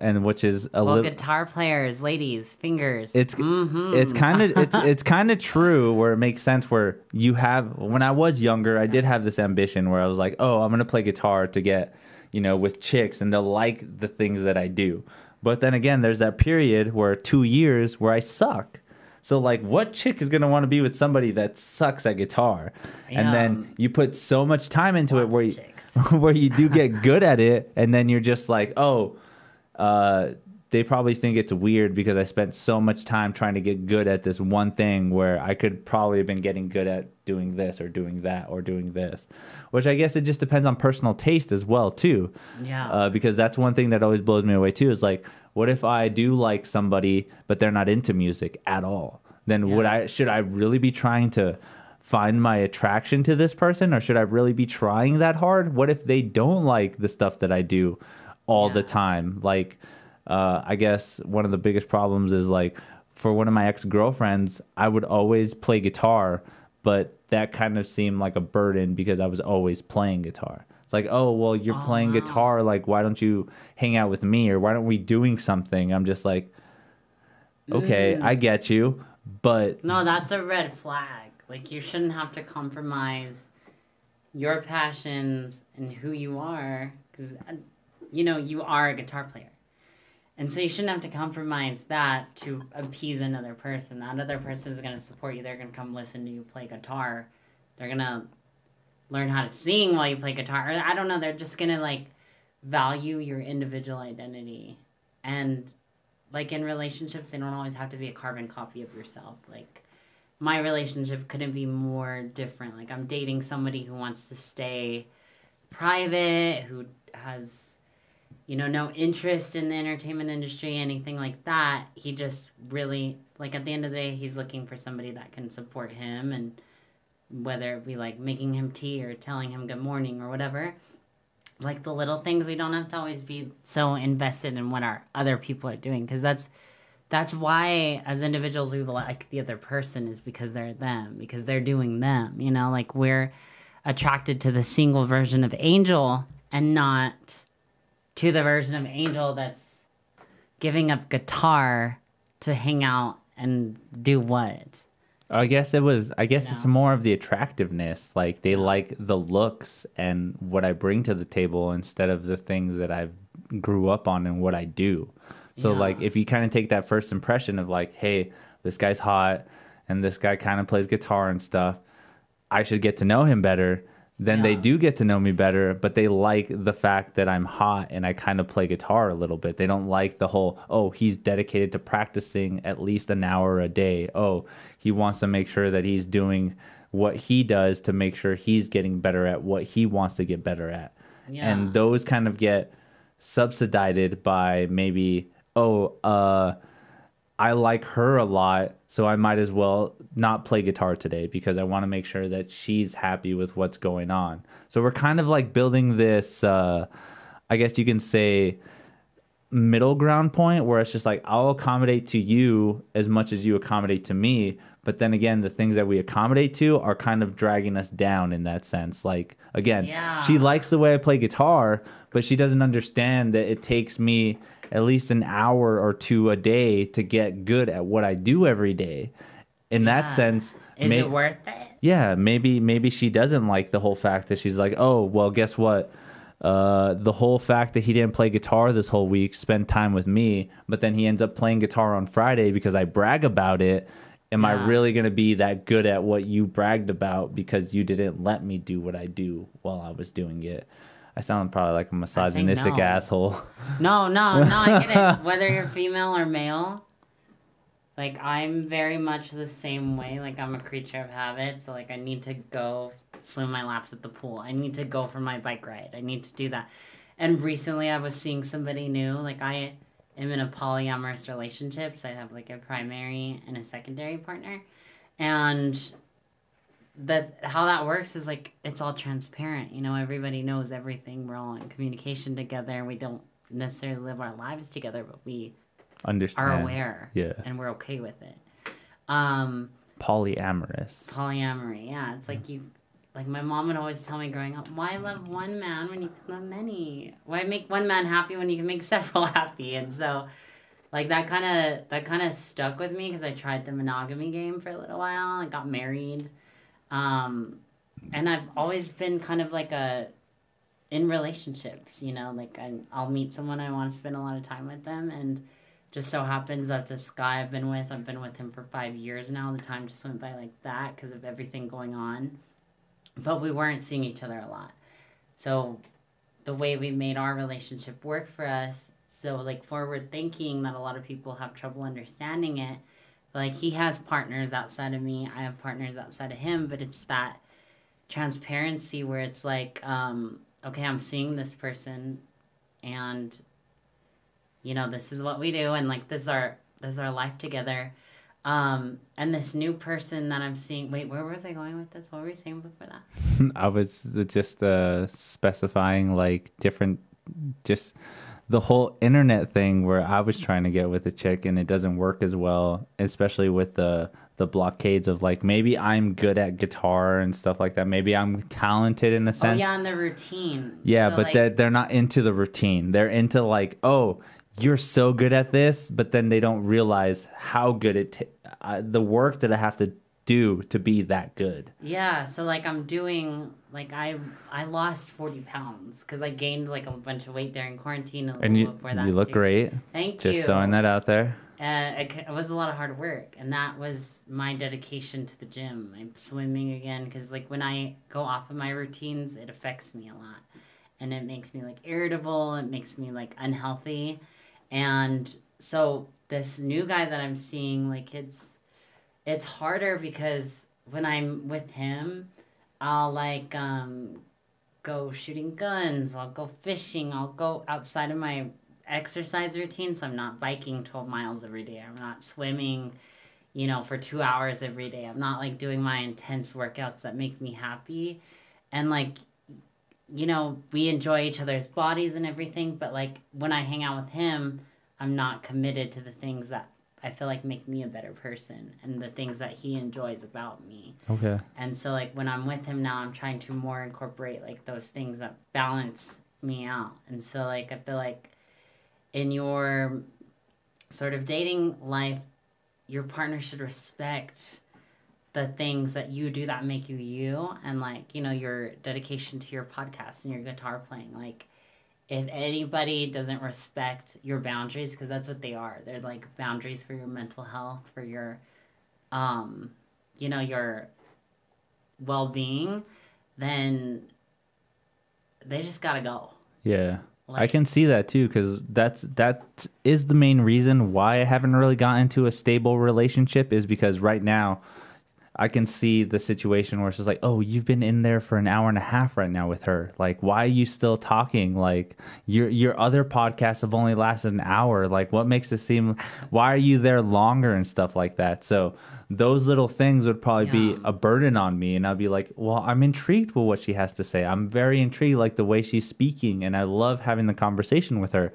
and which is a Well, little. guitar players, ladies, fingers. It's Mhm. it's kind of it's it's kind of true where it makes sense where you have when I was younger I did have this ambition where I was like oh I'm gonna play guitar to get you know with chicks and they'll like the things that I do but then again there's that period where two years where I suck so like what chick is gonna want to be with somebody that sucks at guitar and Yeah. then you put so much time into it where you, where you do get good at it and then you're just like oh uh, they probably think it's weird because I spent so much time trying to get good at this one thing where I could probably have been getting good at doing this or doing that or doing this, which I guess it just depends on personal taste as well too. Yeah. Uh, because that's one thing that always blows me away too is like, what if I do like somebody but they're not into music at all? Then would I should I really be trying to find my attraction to this person or should I really be trying that hard? What if they don't like the stuff that I do all the time? Like uh, I guess one of the biggest problems is like for one of my ex girlfriends, I would always play guitar, but that kind of seemed like a burden because I was always playing guitar. It's like, oh, well, you're Oh, playing wow. guitar. Like, why don't you hang out with me, or why don't we doing something? I'm just like, okay, Mm. I get you, but No, that's a red flag. Like you shouldn't have to compromise your passions and who you are because you know you are a guitar player. And so you shouldn't have to compromise that to appease another person. That other person is going to support you. They're going to come listen to you play guitar. They're going to learn how to sing while you play guitar. I don't know. They're just to like value your individual identity. And like in relationships, they don't always have to be a carbon copy of yourself. Like my relationship couldn't be more different. Like I'm dating somebody who wants to stay private, who has you know no interest in the entertainment industry, anything like that. He just really like at the end of the day, he's looking for somebody that can support him and whether it be like making him tea or telling him good morning or whatever. Like the little things, we don't have to always be so invested in what our other people are doing because that's that's why as individuals we like the other person is because they're them because they're doing them you know like we're attracted to the single version of angel and not to the version of angel that's giving up guitar to hang out and do what I guess it was. I guess You it's more of the attractiveness. Like they like the looks and what I bring to the table instead of the things that I've grew up on and what I do. So Yeah. like if you kind of take that first impression of like, hey, this guy's hot and this guy kind of plays guitar and stuff, I should get to know him better. Then they do get to know me better, but they like the fact that I'm hot and I kind of play guitar a little bit. They don't like the whole, oh, he's dedicated to practicing at least an hour a day. Oh, he wants to make sure that he's doing what he does to make sure he's getting better at what he wants to get better at. Yeah. And those kind of get subsidized by maybe, oh, uh, I like her a lot, so I might as well not play guitar today because I want to make sure that she's happy with what's going on. So we're kind of like building this, uh, I guess you can say, middle ground point where it's just like I'll accommodate to you as much as you accommodate to me. But then again, the things that we accommodate to are kind of dragging us down in that sense. Like, again, Yeah. she likes the way I play guitar, but she doesn't understand that it takes me at least an hour or two a day to get good at what I do every day. In that sense, is may- it worth it yeah, maybe maybe she doesn't like the whole fact that she's like, oh, well, guess what? Uh, the whole fact that he didn't play guitar this whole week, spend time with me, but then he ends up playing guitar on Friday because I brag about it. Am I really going to be that good at what you bragged about because you didn't let me do what I do while I was doing it? I sound probably like a misogynistic no. asshole. No, no, no, I get it. Whether you're female or male, like I'm very much the same way. Like I'm a creature of habit, so like I need to go swim my laps at the pool. I need to go for my bike ride. I need to do that. And recently I was seeing somebody new. Like I am in a polyamorous relationship, so I have like a primary and a secondary partner. And that how that works is like it's all transparent you know everybody knows everything. We're all in communication together. We don't necessarily live our lives together but we Understand? are aware Yeah. and we're okay with it. Um Polyamorous. polyamory yeah. It's like you like my mom would always tell me growing up why love one man when you can love many? Why make one man happy when you can make several happy? And so like that kind of that kind of stuck with me because i tried the monogamy game for a little while and got married um and i've always been kind of like a in relationships you know like I, i'll meet someone i want to spend a lot of time with them and just so happens that this guy i've been with i've been with him for five years now the time just went by like that because of everything going on. But we weren't seeing each other a lot. So the way we made our relationship work for us so like forward thinking that a lot of people have trouble understanding it like he has partners outside of me. I have partners outside of him but it's that transparency where it's like um okay i'm seeing this person and you know this is what we do and like this is our this is our life together. Um and this new person that i'm seeing wait where was i going with this? What were we saying before that? I was just uh, specifying like different, just the whole internet thing where I was trying to get with a chick and it doesn't work as well, especially with the the blockades of like maybe I'm good at guitar and stuff like that. Maybe I'm talented in a Oh sense. yeah, and the routine. Yeah, So, but like, they're, they're not into the routine. They're into like, oh, you're so good at this, but then they don't realize how good it, t- uh, the work that I have to do to be that good. Yeah, so like I'm doing like I I lost forty pounds because I gained like a bunch of weight during quarantine. A And you, before that you look too. great. Thank Just you. throwing that out there. Uh, it, it was a lot of hard work, and that was my dedication to the gym. I'm swimming again because, like, when I go off of my routines, it affects me a lot, and it makes me like irritable. It makes me like unhealthy, and so this new guy that I'm seeing, like, it's it's harder because when I'm with him, I'll like um go shooting guns. I'll go fishing. I'll go outside of my exercise routine. So I'm not biking 12 miles every day. I'm not swimming, you know, for two hours every day. I'm not like doing my intense workouts that make me happy. And like, you know, we enjoy each other's bodies and everything. But like when I hang out with him, I'm not committed to the things that I feel like make me a better person and the things that he enjoys about me. Okay. And so like when I'm with him now, I'm trying to more incorporate like those things that balance me out. And so like I feel like in your sort of dating life, your partner should respect the things that you do that make you you and like, you know, your dedication to your podcast and your guitar playing. Like if anybody doesn't respect your boundaries because that's what they are. They're like boundaries for your mental health, for your um you know, your well being, then they just gotta go. Yeah. I can see that too because that's that is the main reason why I haven't really gotten into a stable relationship is because right now I can see the situation where it's just like, oh, you've been in there for an hour and a half right now with her. Like, why are you still talking? Like, your your other podcasts have only lasted an hour. Like, what makes it seem? Why are you there longer and stuff like that? So those little things would probably be a burden on me, and I'd be like, well, I'm intrigued with what she has to say. I'm very intrigued, like the way she's speaking, and I love having the conversation with her.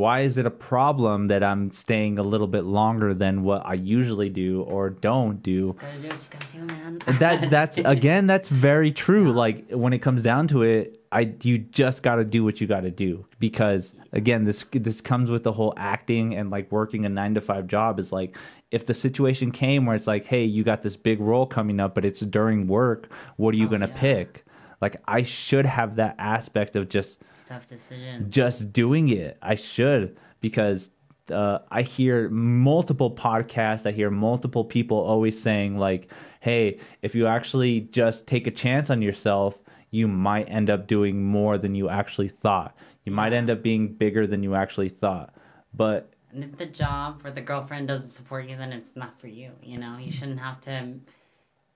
Why is it a problem that I'm staying a little bit longer than what I usually do or don't do? Do what you gotta do, that that's again that's very true. Like when it comes down to it i you just got to do what you got to do because again this this comes with the whole acting and like working a 9 to 5 job is like if the situation came where it's like hey you got this big role coming up but it's during work what are you going to yeah. pick? Like i should have that aspect of just Tough decision. just doing it. I should because uh, I hear multiple podcasts. I hear multiple people always saying like, "Hey, if you actually just take a chance on yourself, you might end up doing more than you actually thought. You might end up being bigger than you actually thought." But And if the job or the girlfriend doesn't support you, then it's not for you. You know, you shouldn't have to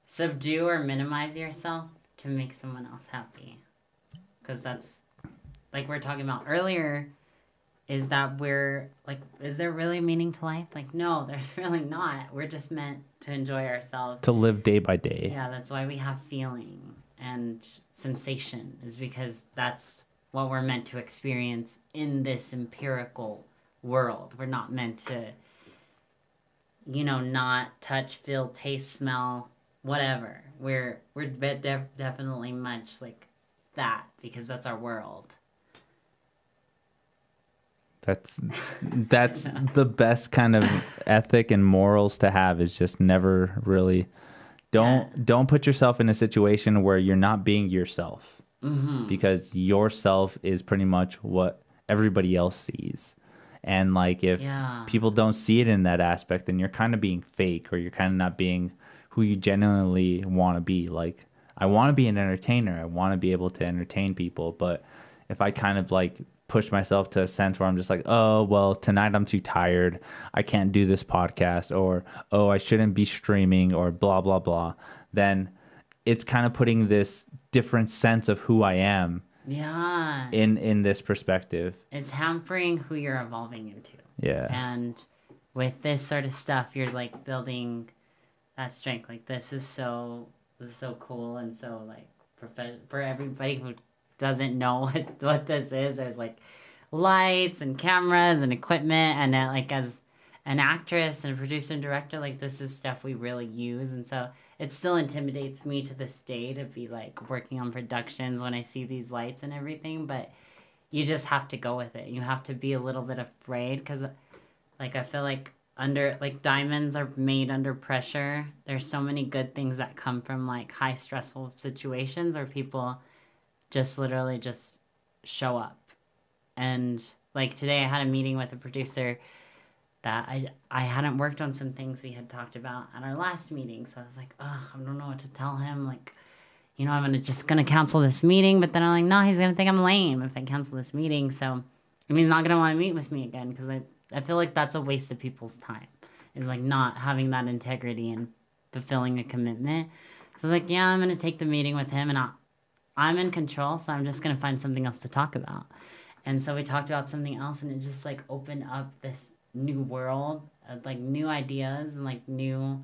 subdue or minimize yourself to make someone else happy. Because that's like we are talking about earlier. Is that we're like, is there really meaning to life? Like, no, there's really not. We're just meant to enjoy ourselves. to live day by day. Yeah, that's why we have feeling and sensation, is because that's what we're meant to experience in this empirical world. We're not meant to, you know, not touch, feel, taste, smell, whatever. We're we're de- def- definitely much like that because that's our world. That's that's the best kind of ethic and morals to have is just never really don't don't put yourself in a situation where you're not being yourself Mm-hmm. because yourself is pretty much what everybody else sees. And like if Yeah. people don't see it in that aspect then you're kind of being fake or you're kind of not being who you genuinely want to be. Like I want to be an entertainer. I want to be able to entertain people, but if I kind of like push myself to a sense where I'm just like, oh, well, tonight I'm too tired. I can't do this podcast, or oh, I shouldn't be streaming, or blah, blah, blah, then it's kind of putting this different sense of who I am Yeah. in in this perspective. it's hampering who you're evolving into. Yeah. And with this sort of stuff, you're like building that strength. Like this is so this is so cool and so like prof- for everybody who doesn't know what what this is. There's like lights and cameras and equipment, and then like as an actress and producer and director, like this is stuff we really use, and so it still intimidates me to this day to be like working on productions when I see these lights and everything. But you just have to go with it. You have to be a little bit afraid because, uh, like, I feel like under like diamonds are made under pressure. There's so many good things that come from like high stressful situations or people just literally just show up. And like today I had a meeting with a producer that I I hadn't worked on some things we had talked about at our last meeting. So I was like, oh, I don't know what to tell him. Like, you know, I'm gonna just gonna cancel this meeting. But then I'm like, no, he's gonna think I'm lame if I cancel this meeting. So I mean, he's not gonna want to meet with me again because I I feel like that's a waste of people's time. Is like not having that integrity and fulfilling a commitment. So I was like, yeah, I'm gonna take the meeting with him, and I, I'm in control. So I'm just gonna find something else to talk about. And so we talked about something else, and it just like opened up this new world, of, like new ideas and like new,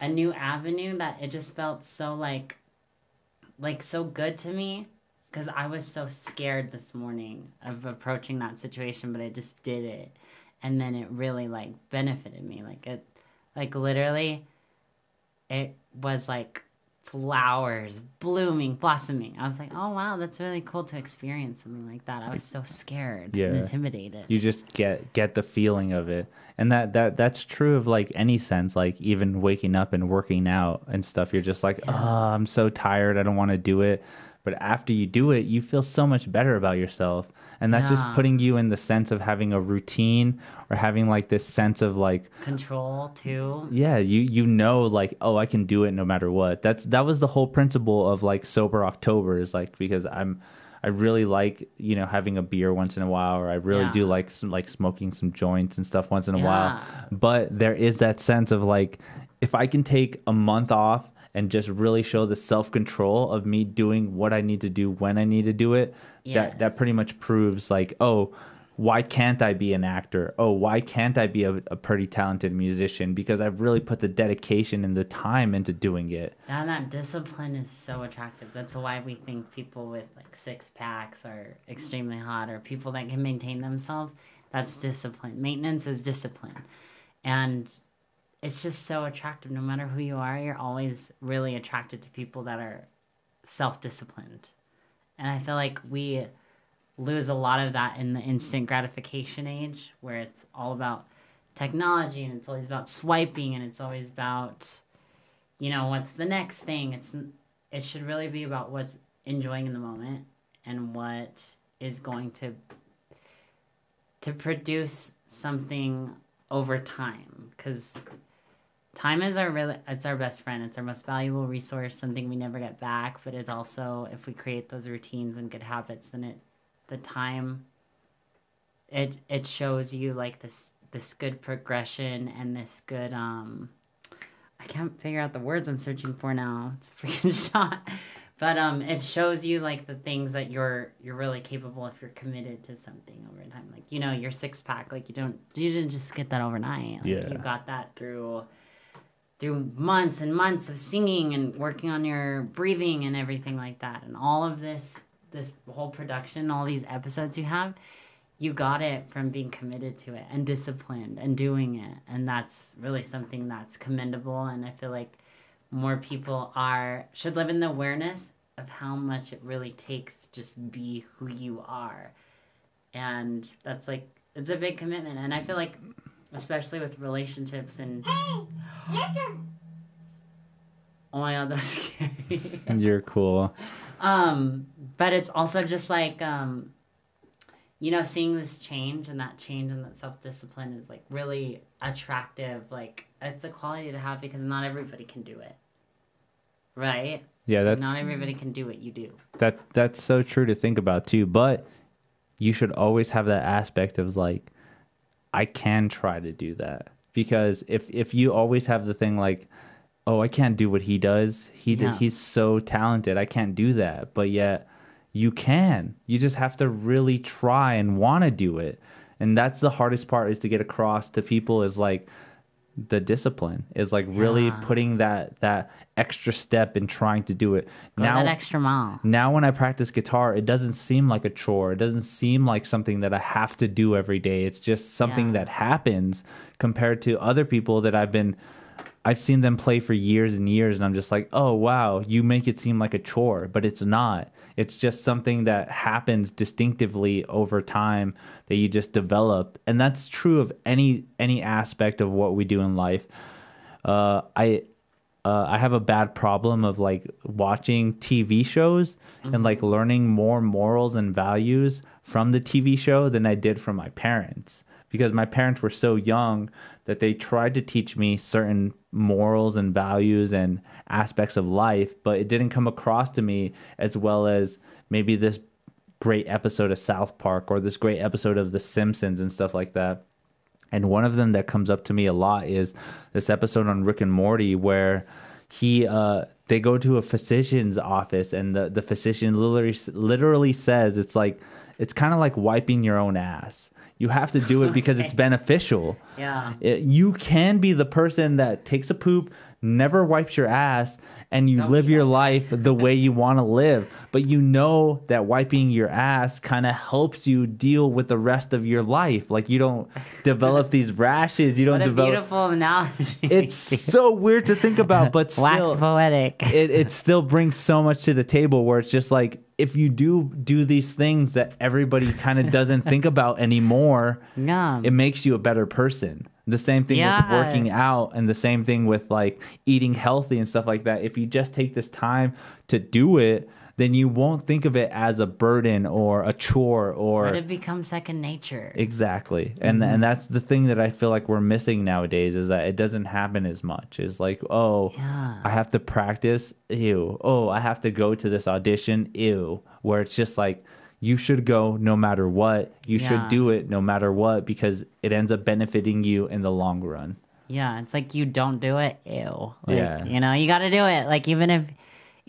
a new avenue that it just felt so like, like so good to me because I was so scared this morning of approaching that situation, but I just did it, and then it really like benefited me. Like it, like literally, it was like flowers blooming, blossoming. I was like, oh wow, that's really cool to experience something like that. I was so scared Yeah. and intimidated. you just get get the feeling of it and that that that's true of like any sense like even waking up and working out and stuff you're just like oh i'm so tired i don't want to do it but after you do it you feel so much better about yourself and that's just putting you in the sense of having a routine or having like this sense of like Control too. yeah you you know like oh i can do it no matter what that's that was the whole principle of like sober october is like because i'm i really like you know having a beer once in a while or i really Yeah. do like some like smoking some joints and stuff once in a Yeah. while but there is that sense of like if i can take a month off and just really show the self-control of me doing what i need to do when i need to do it Yes. that that pretty much proves like oh why can't I be an actor? Oh, why can't I be a, a pretty talented musician? Because I've really put the dedication and the time into doing it. And that discipline is so attractive. That's why we think people with like six packs are extremely hot, or people that can maintain themselves. That's discipline. Maintenance is discipline, and it's just so attractive. No matter who you are, you're always really attracted to people that are self-disciplined. And I feel like we lose a lot of that in the instant gratification age, where it's all about technology and it's always about swiping and it's always about you know what's the next thing? It's it should really be about what's enjoying in the moment and what is going to to produce something over time. Because time is our really it's our best friend it's our most valuable resource something we never get back but it's also if we create those routines and good habits then it the time it it shows you like this this good progression and this good um I can't figure out the words I'm searching for now. It's a freaking shot. But um it shows you like the things that you're you're really capable if you're committed to something over time. Like, you know, your six pack, like you don't you didn't just get that overnight. Like Yeah. you got that through through months and months of singing and working on your breathing and everything like that. And all of this this whole production, all these episodes you have, you got it from being committed to it and disciplined and doing it. And that's really something that's commendable. And I feel like more people are should live in the awareness of how much it really takes to just be who you are. And that's like it's a big commitment. And I feel like especially with relationships and Hey, Oh my god, that's scary. You're cool. Um, but it's also just like um, you know, seeing this change and that change and that self discipline is like really attractive. Like it's a quality to have because not everybody can do it, right? Yeah, that's Not everybody can do what you do. that that's so true to think about too. But you should always have that aspect of like, I can try to do that because if if you always have the thing like, oh, I can't do what he does. He Yeah. he's so talented. I can't do that. But yet you can. You just have to really try and want to do it. And that's the hardest part is to get across to people is like the discipline is like really Yeah. putting that that extra step in trying to do it Go now that extra mile. now when i practice guitar it doesn't seem like a chore it doesn't seem like something that i have to do every day it's just something Yeah. that happens compared to other people that i've been i've seen them play for years and years and i'm just like oh wow you make it seem like a chore but it's not it's just something that happens distinctively over time that you just develop. And that's true of any any aspect of what we do in life. Uh, I uh, I have a bad problem of like watching TV shows and like learning more morals and values from the TV show than I did from my parents. Because my parents were so young that they tried to teach me certain morals and values and aspects of life, but it didn't come across to me as well as maybe this great episode of South Park or this great episode of The Simpsons and stuff like that. And one of them that comes up to me a lot is this episode on Rick and Morty where he uh they go to a physician's office and the the physician literally literally says it's like it's kind of like wiping your own ass. You have to do it because it's beneficial. Yeah. It- you can be the person that takes a poop, never wipes your ass, and you Don't live your life the way you want to live. But you know that wiping your ass kind of helps you deal with the rest of your life. Like you don't develop these rashes. You don't What a develop. beautiful analogy. It's so weird to think about, but wax still, poetic. it, it still brings so much to the table where it's just like if you do do these things that everybody kind of doesn't think about anymore it makes you a better person. The same thing Yeah. with working out and the same thing with like eating healthy and stuff like that. If you just take this time to do it then you won't think of it as a burden or a chore or Let it becomes second nature. Exactly. And Mm-hmm. and that's the thing that I feel like we're missing nowadays is that it doesn't happen as much. It's like, oh, Yeah. I have to practice, ew. Oh, I have to go to this audition, ew. Where it's just like you should go no matter what. You should do it no matter what because it ends up benefiting you in the long run. Yeah, it's like you don't do it, ew. Like, Yeah. You know, you got to do it. Like even if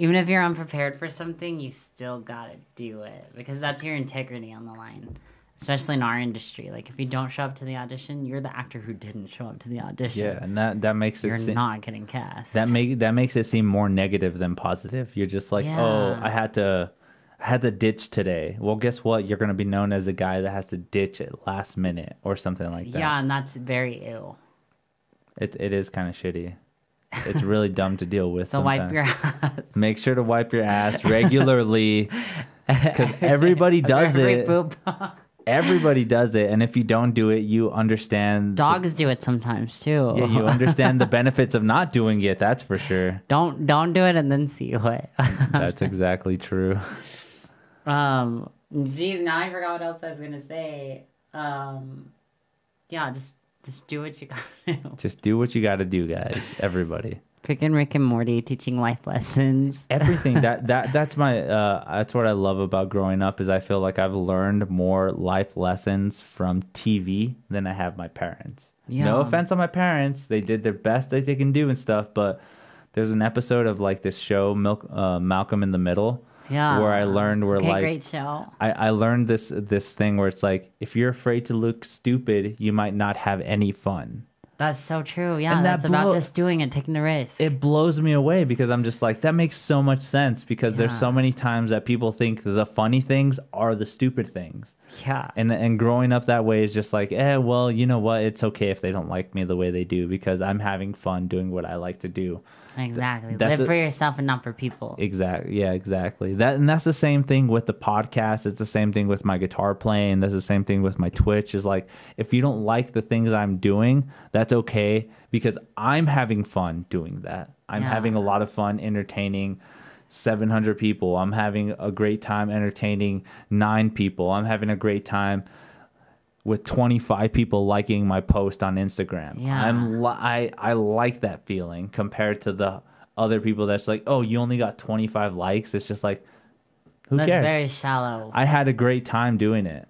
even if you're unprepared for something, you still got to do it because that's your integrity on the line. Especially in our industry, like if you don't show up to the audition, you're the actor who didn't show up to the audition. Yeah, and that that makes it you're se- not getting cast. that make that makes it seem more negative than positive. You're just like, oh, I had to, I had to ditch today. Well, guess what? You're gonna be known as a guy that has to ditch at last minute or something like that. yeah, and that's very ill. it it is kind of shitty. It's really dumb to deal with. So wipe sometimes. your ass. Make sure to wipe your ass regularly, because everybody does Every it. poop. Everybody does it, and if you don't do it, you understand. the- Dogs do it sometimes too. yeah, you understand the benefits of not doing it. That's for sure. don't don't do it and then see what. That's exactly true. Um, geez, now I forgot what else I was gonna say. Um, yeah, just just do what you gotta do. Just do what you got to do, guys. Everybody. Freaking Rick and Morty teaching life lessons. everything that that that's my uh that's what I love about growing up is I feel like I've learned more life lessons from TV than I have my parents. Yeah. No offense on my parents, they did their best that they can do and stuff, but there's an episode of like this show Milk uh, Malcolm in the Middle Yeah, where I learned where okay, like great show. I, I learned this this thing where it's like if you're afraid to look stupid, you might not have any fun. That's so true. Yeah, And that that's about just doing it, taking the risk. it blows me away because I'm just like that makes so much sense because there's so many times that people think the funny things are the stupid things. yeah, And and growing up that way is just like, eh, well, you know what? It's okay if they don't like me the way they do because I'm having fun doing what I like to do. Exactly. that's Live a- for yourself and not for people. Exactly. Yeah, exactly. That and that's the same thing with the podcast. It's the same thing with my guitar playing. That's the same thing with my Twitch. Is like if you don't like the things I'm doing, that's okay because I'm having fun doing that. I'm Yeah. having a lot of fun entertaining 700 people. I'm having a great time entertaining 9 people. I'm having a great time with 25 people liking my post on Instagram. Yeah. I'm li- I I like that feeling compared to the other people that's like, "Oh, you only got 25 likes." It's just like who That's cares? very shallow. I had a great time doing it.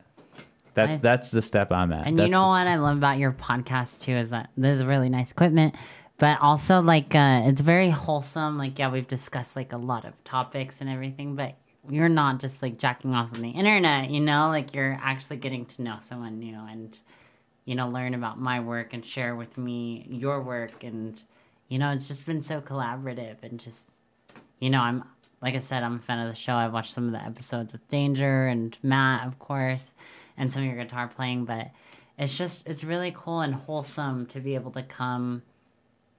That's I- that's the step I'm at. And That's you know what I love about your podcast too is that this is really nice equipment, but also like uh, it's very wholesome. Like yeah, we've discussed like a lot of topics and everything, but you're not just like jacking off on the internet. You know, like you're actually getting to know someone new, and you know, learn about my work and share with me your work. And, you know, it's just been so collaborative and just, you know, I'm, like I said, I'm a fan of the show. I've watched some of the episodes with Danger and Matt, of course, and some of your guitar playing, but it's just, it's really cool and wholesome to be able to come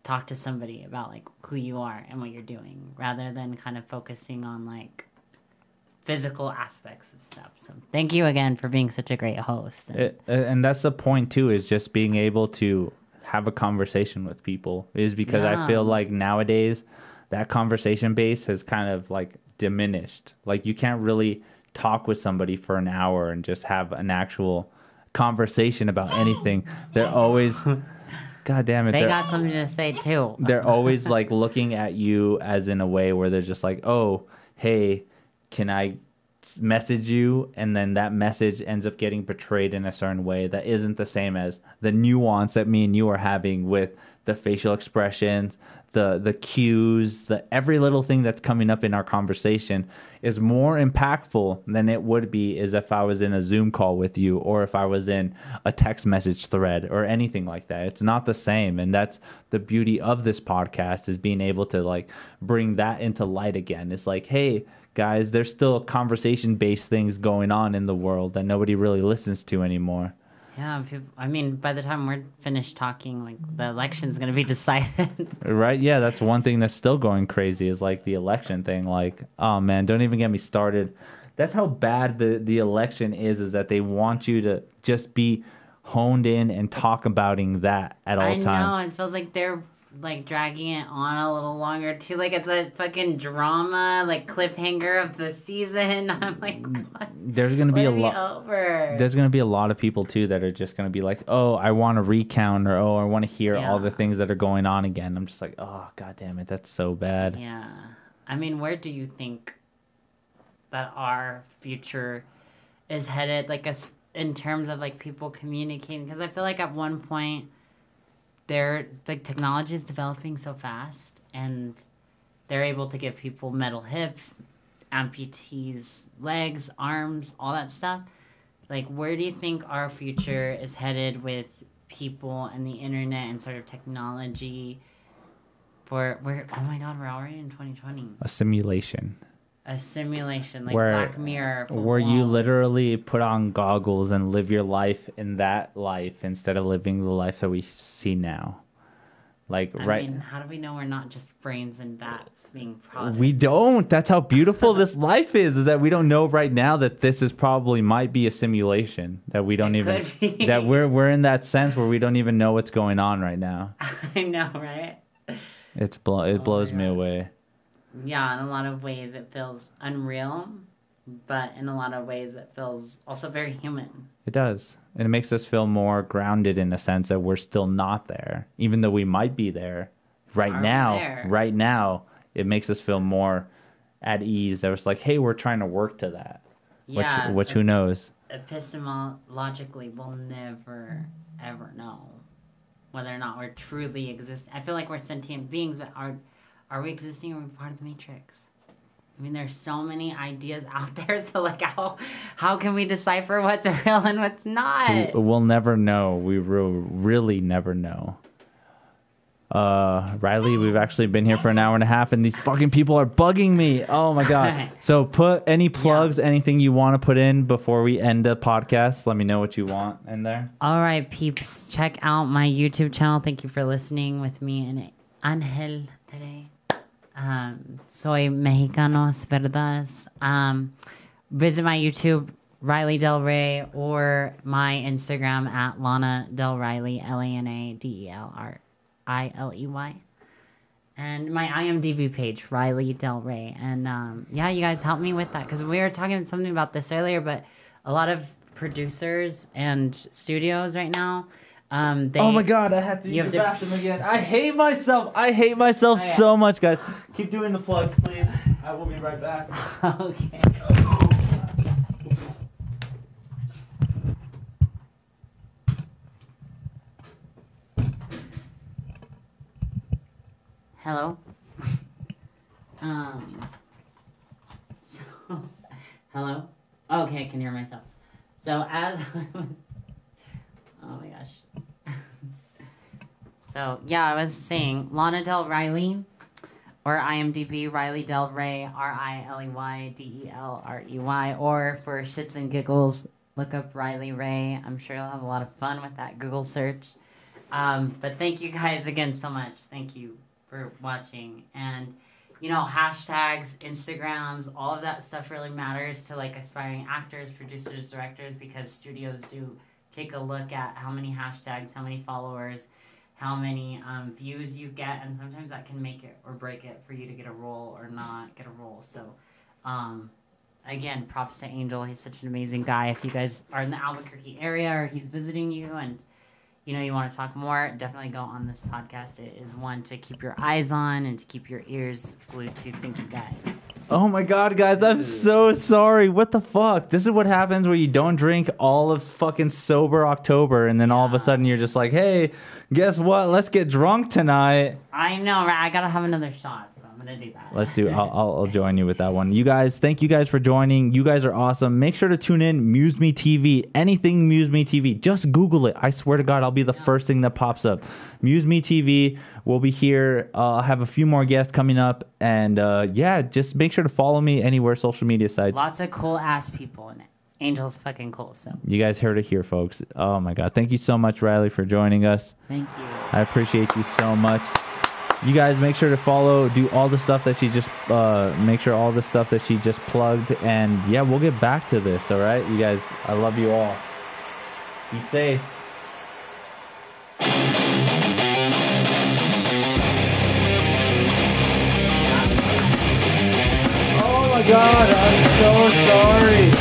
talk to somebody about like who you are and what you're doing rather than kind of focusing on like physical aspects of stuff. So thank you again for being such a great host. And- It, uh, and that's the point too is just being able to have a conversation with people is because i feel like nowadays that conversation base has kind of like diminished like you can't really talk with somebody for an hour and just have an actual conversation about anything they're always god damn it they got something to say too. they're always like looking at you as in a way where they're just like, oh, hey, can I message you? And then that message ends up getting portrayed in a certain way that isn't the same as the nuance that me and you are having with the facial expressions, the the cues, the every little thing that's coming up in our conversation is more impactful than it would be is if I was in a Zoom call with you or if I was in a text message thread or anything like that. It's not the same and that's the beauty of this podcast is being able to like bring that into light again. It's like, hey, guys, there's still conversation based things going on in the world that nobody really listens to anymore. yeah, people, I mean, by the time we're finished talking, like the election's gonna be decided. Right? Yeah, that's one thing that's still going crazy is like the election thing. Like, oh man, don't even get me started. That's how bad the the election is. Is that they want you to just be honed in and talk abouting that at all I know times. it feels like they're like dragging it on a little longer too. Like it's a fucking drama, like cliffhanger of the season. I'm like, mm, what? There's gonna be Let a lot. There's gonna be a lot of people too that are just gonna be like, oh, I want to recount or oh, I want to hear all the things that are going on again. I'm just like, oh, god damn it, that's so bad. Yeah. I mean, where do you think that our future is headed? Like, as in terms of like people communicating? Because I feel like at one point, there like technology is developing so fast, and they're able to give people metal hips, amputees legs, arms, all that stuff. Like, where do you think our future is headed with people and the internet and sort of technology? For we're oh my god, we're already in 2020. A simulation. A simulation like Where- Black Mirror. where you literally put on goggles and live your life in that life instead of living the life that we see now. Like I right mean, how do we know we're not just brains and bats being products? we don't. That's how beautiful this life is. Is that we don't know right now that this is probably might be a simulation that we don't It even that we're we're in that sense where we don't even know what's going on right now. I know, right? It's blow it Oh blows me away. Yeah, in a lot of ways it feels unreal, but in a lot of ways it feels also very human. It does. And it makes us feel more grounded in the sense that we're still not there. Even though we might be there right Are now. there? Right now, it makes us feel more at ease. That was like, hey, we're trying to work to that. Yeah, which which who knows? epistemologically we'll never ever know whether or not we're truly exist. I feel like we're sentient beings, but are are we existing? Or are we part of the matrix? I mean, there's so many ideas out there. So like, how how can we decipher what's real and what's not? We- We'll never know. We will really never know. Uh, Riley, we've actually been here for an hour and a half, and these fucking people are bugging me. Oh my god! So, put any plugs, anything you want to put in before we end the podcast. Let me know what you want in there. All right, peeps, check out my YouTube channel. Thank you for listening with me and Angel today. Um, soy Mexicanos Verdas. Um, visit my YouTube, Riley Del Rey, or my Instagram at Lana Del Riley, L A N A D E L R I L E Y. And my IMDb page, Riley Del Rey. And um, yeah, you guys help me with that because we were talking something about this earlier, but a lot of producers and studios right now. Um, they, oh my god, I have to use the to- bathroom again. I hate myself. I hate myself Oh, yeah. so much, guys. Keep doing the plugs, please. I will be right back. okay. Hello. um. So, hello. Okay, I can hear myself. So as I was, oh my gosh, So yeah, I was saying Lana Del Riley, or IMDb Riley Del Rey, R I L E Y D E L R E Y, or for shits and giggles, look up Riley Ray. I'm sure you'll have a lot of fun with that Google search. Um, but thank you guys again so much. Thank you for watching and you know hashtags instagrams all of that stuff really matters to like aspiring actors producers directors because studios do take a look at how many hashtags how many followers how many um, views you get and sometimes that can make it or break it for you to get a role or not get a role so um, again props to angel he's such an amazing guy if you guys are in the albuquerque area or he's visiting you and you know you want to talk more, definitely go on this podcast. It is one to keep your eyes on and to keep your ears glued to. Thank you guys. Oh my god, guys, I'm so sorry. What the fuck? This is what happens where you don't drink all of fucking sober October and then all of a sudden you're just like, hey, guess what? Let's get drunk tonight. I know, right? I gotta have another shot, I'm gonna do that. Let's do. I'll, I'll, I'll join you with that one. You guys, thank you guys for joining. You guys are awesome. Make sure to tune in. Muse Me TV. Anything Muse Me TV. Just Google it. I swear to God, I'll be the first thing that pops up. Muse Me TV. We'll be here. Uh, I'll have a few more guests coming up, and uh, yeah, just make sure to follow me anywhere social media sites. Lots of cool ass people in it. Angel's fucking cool, so You guys heard it here, folks. Oh my God. Thank you so much, Riley, for joining us. thank you. I appreciate you so much. You guys make sure to follow, do all the stuff that she just, uh, make sure all the stuff that she just plugged. And yeah, we'll get back to this, all right? You guys, I love you all. Be safe. Oh my god, I'm so sorry.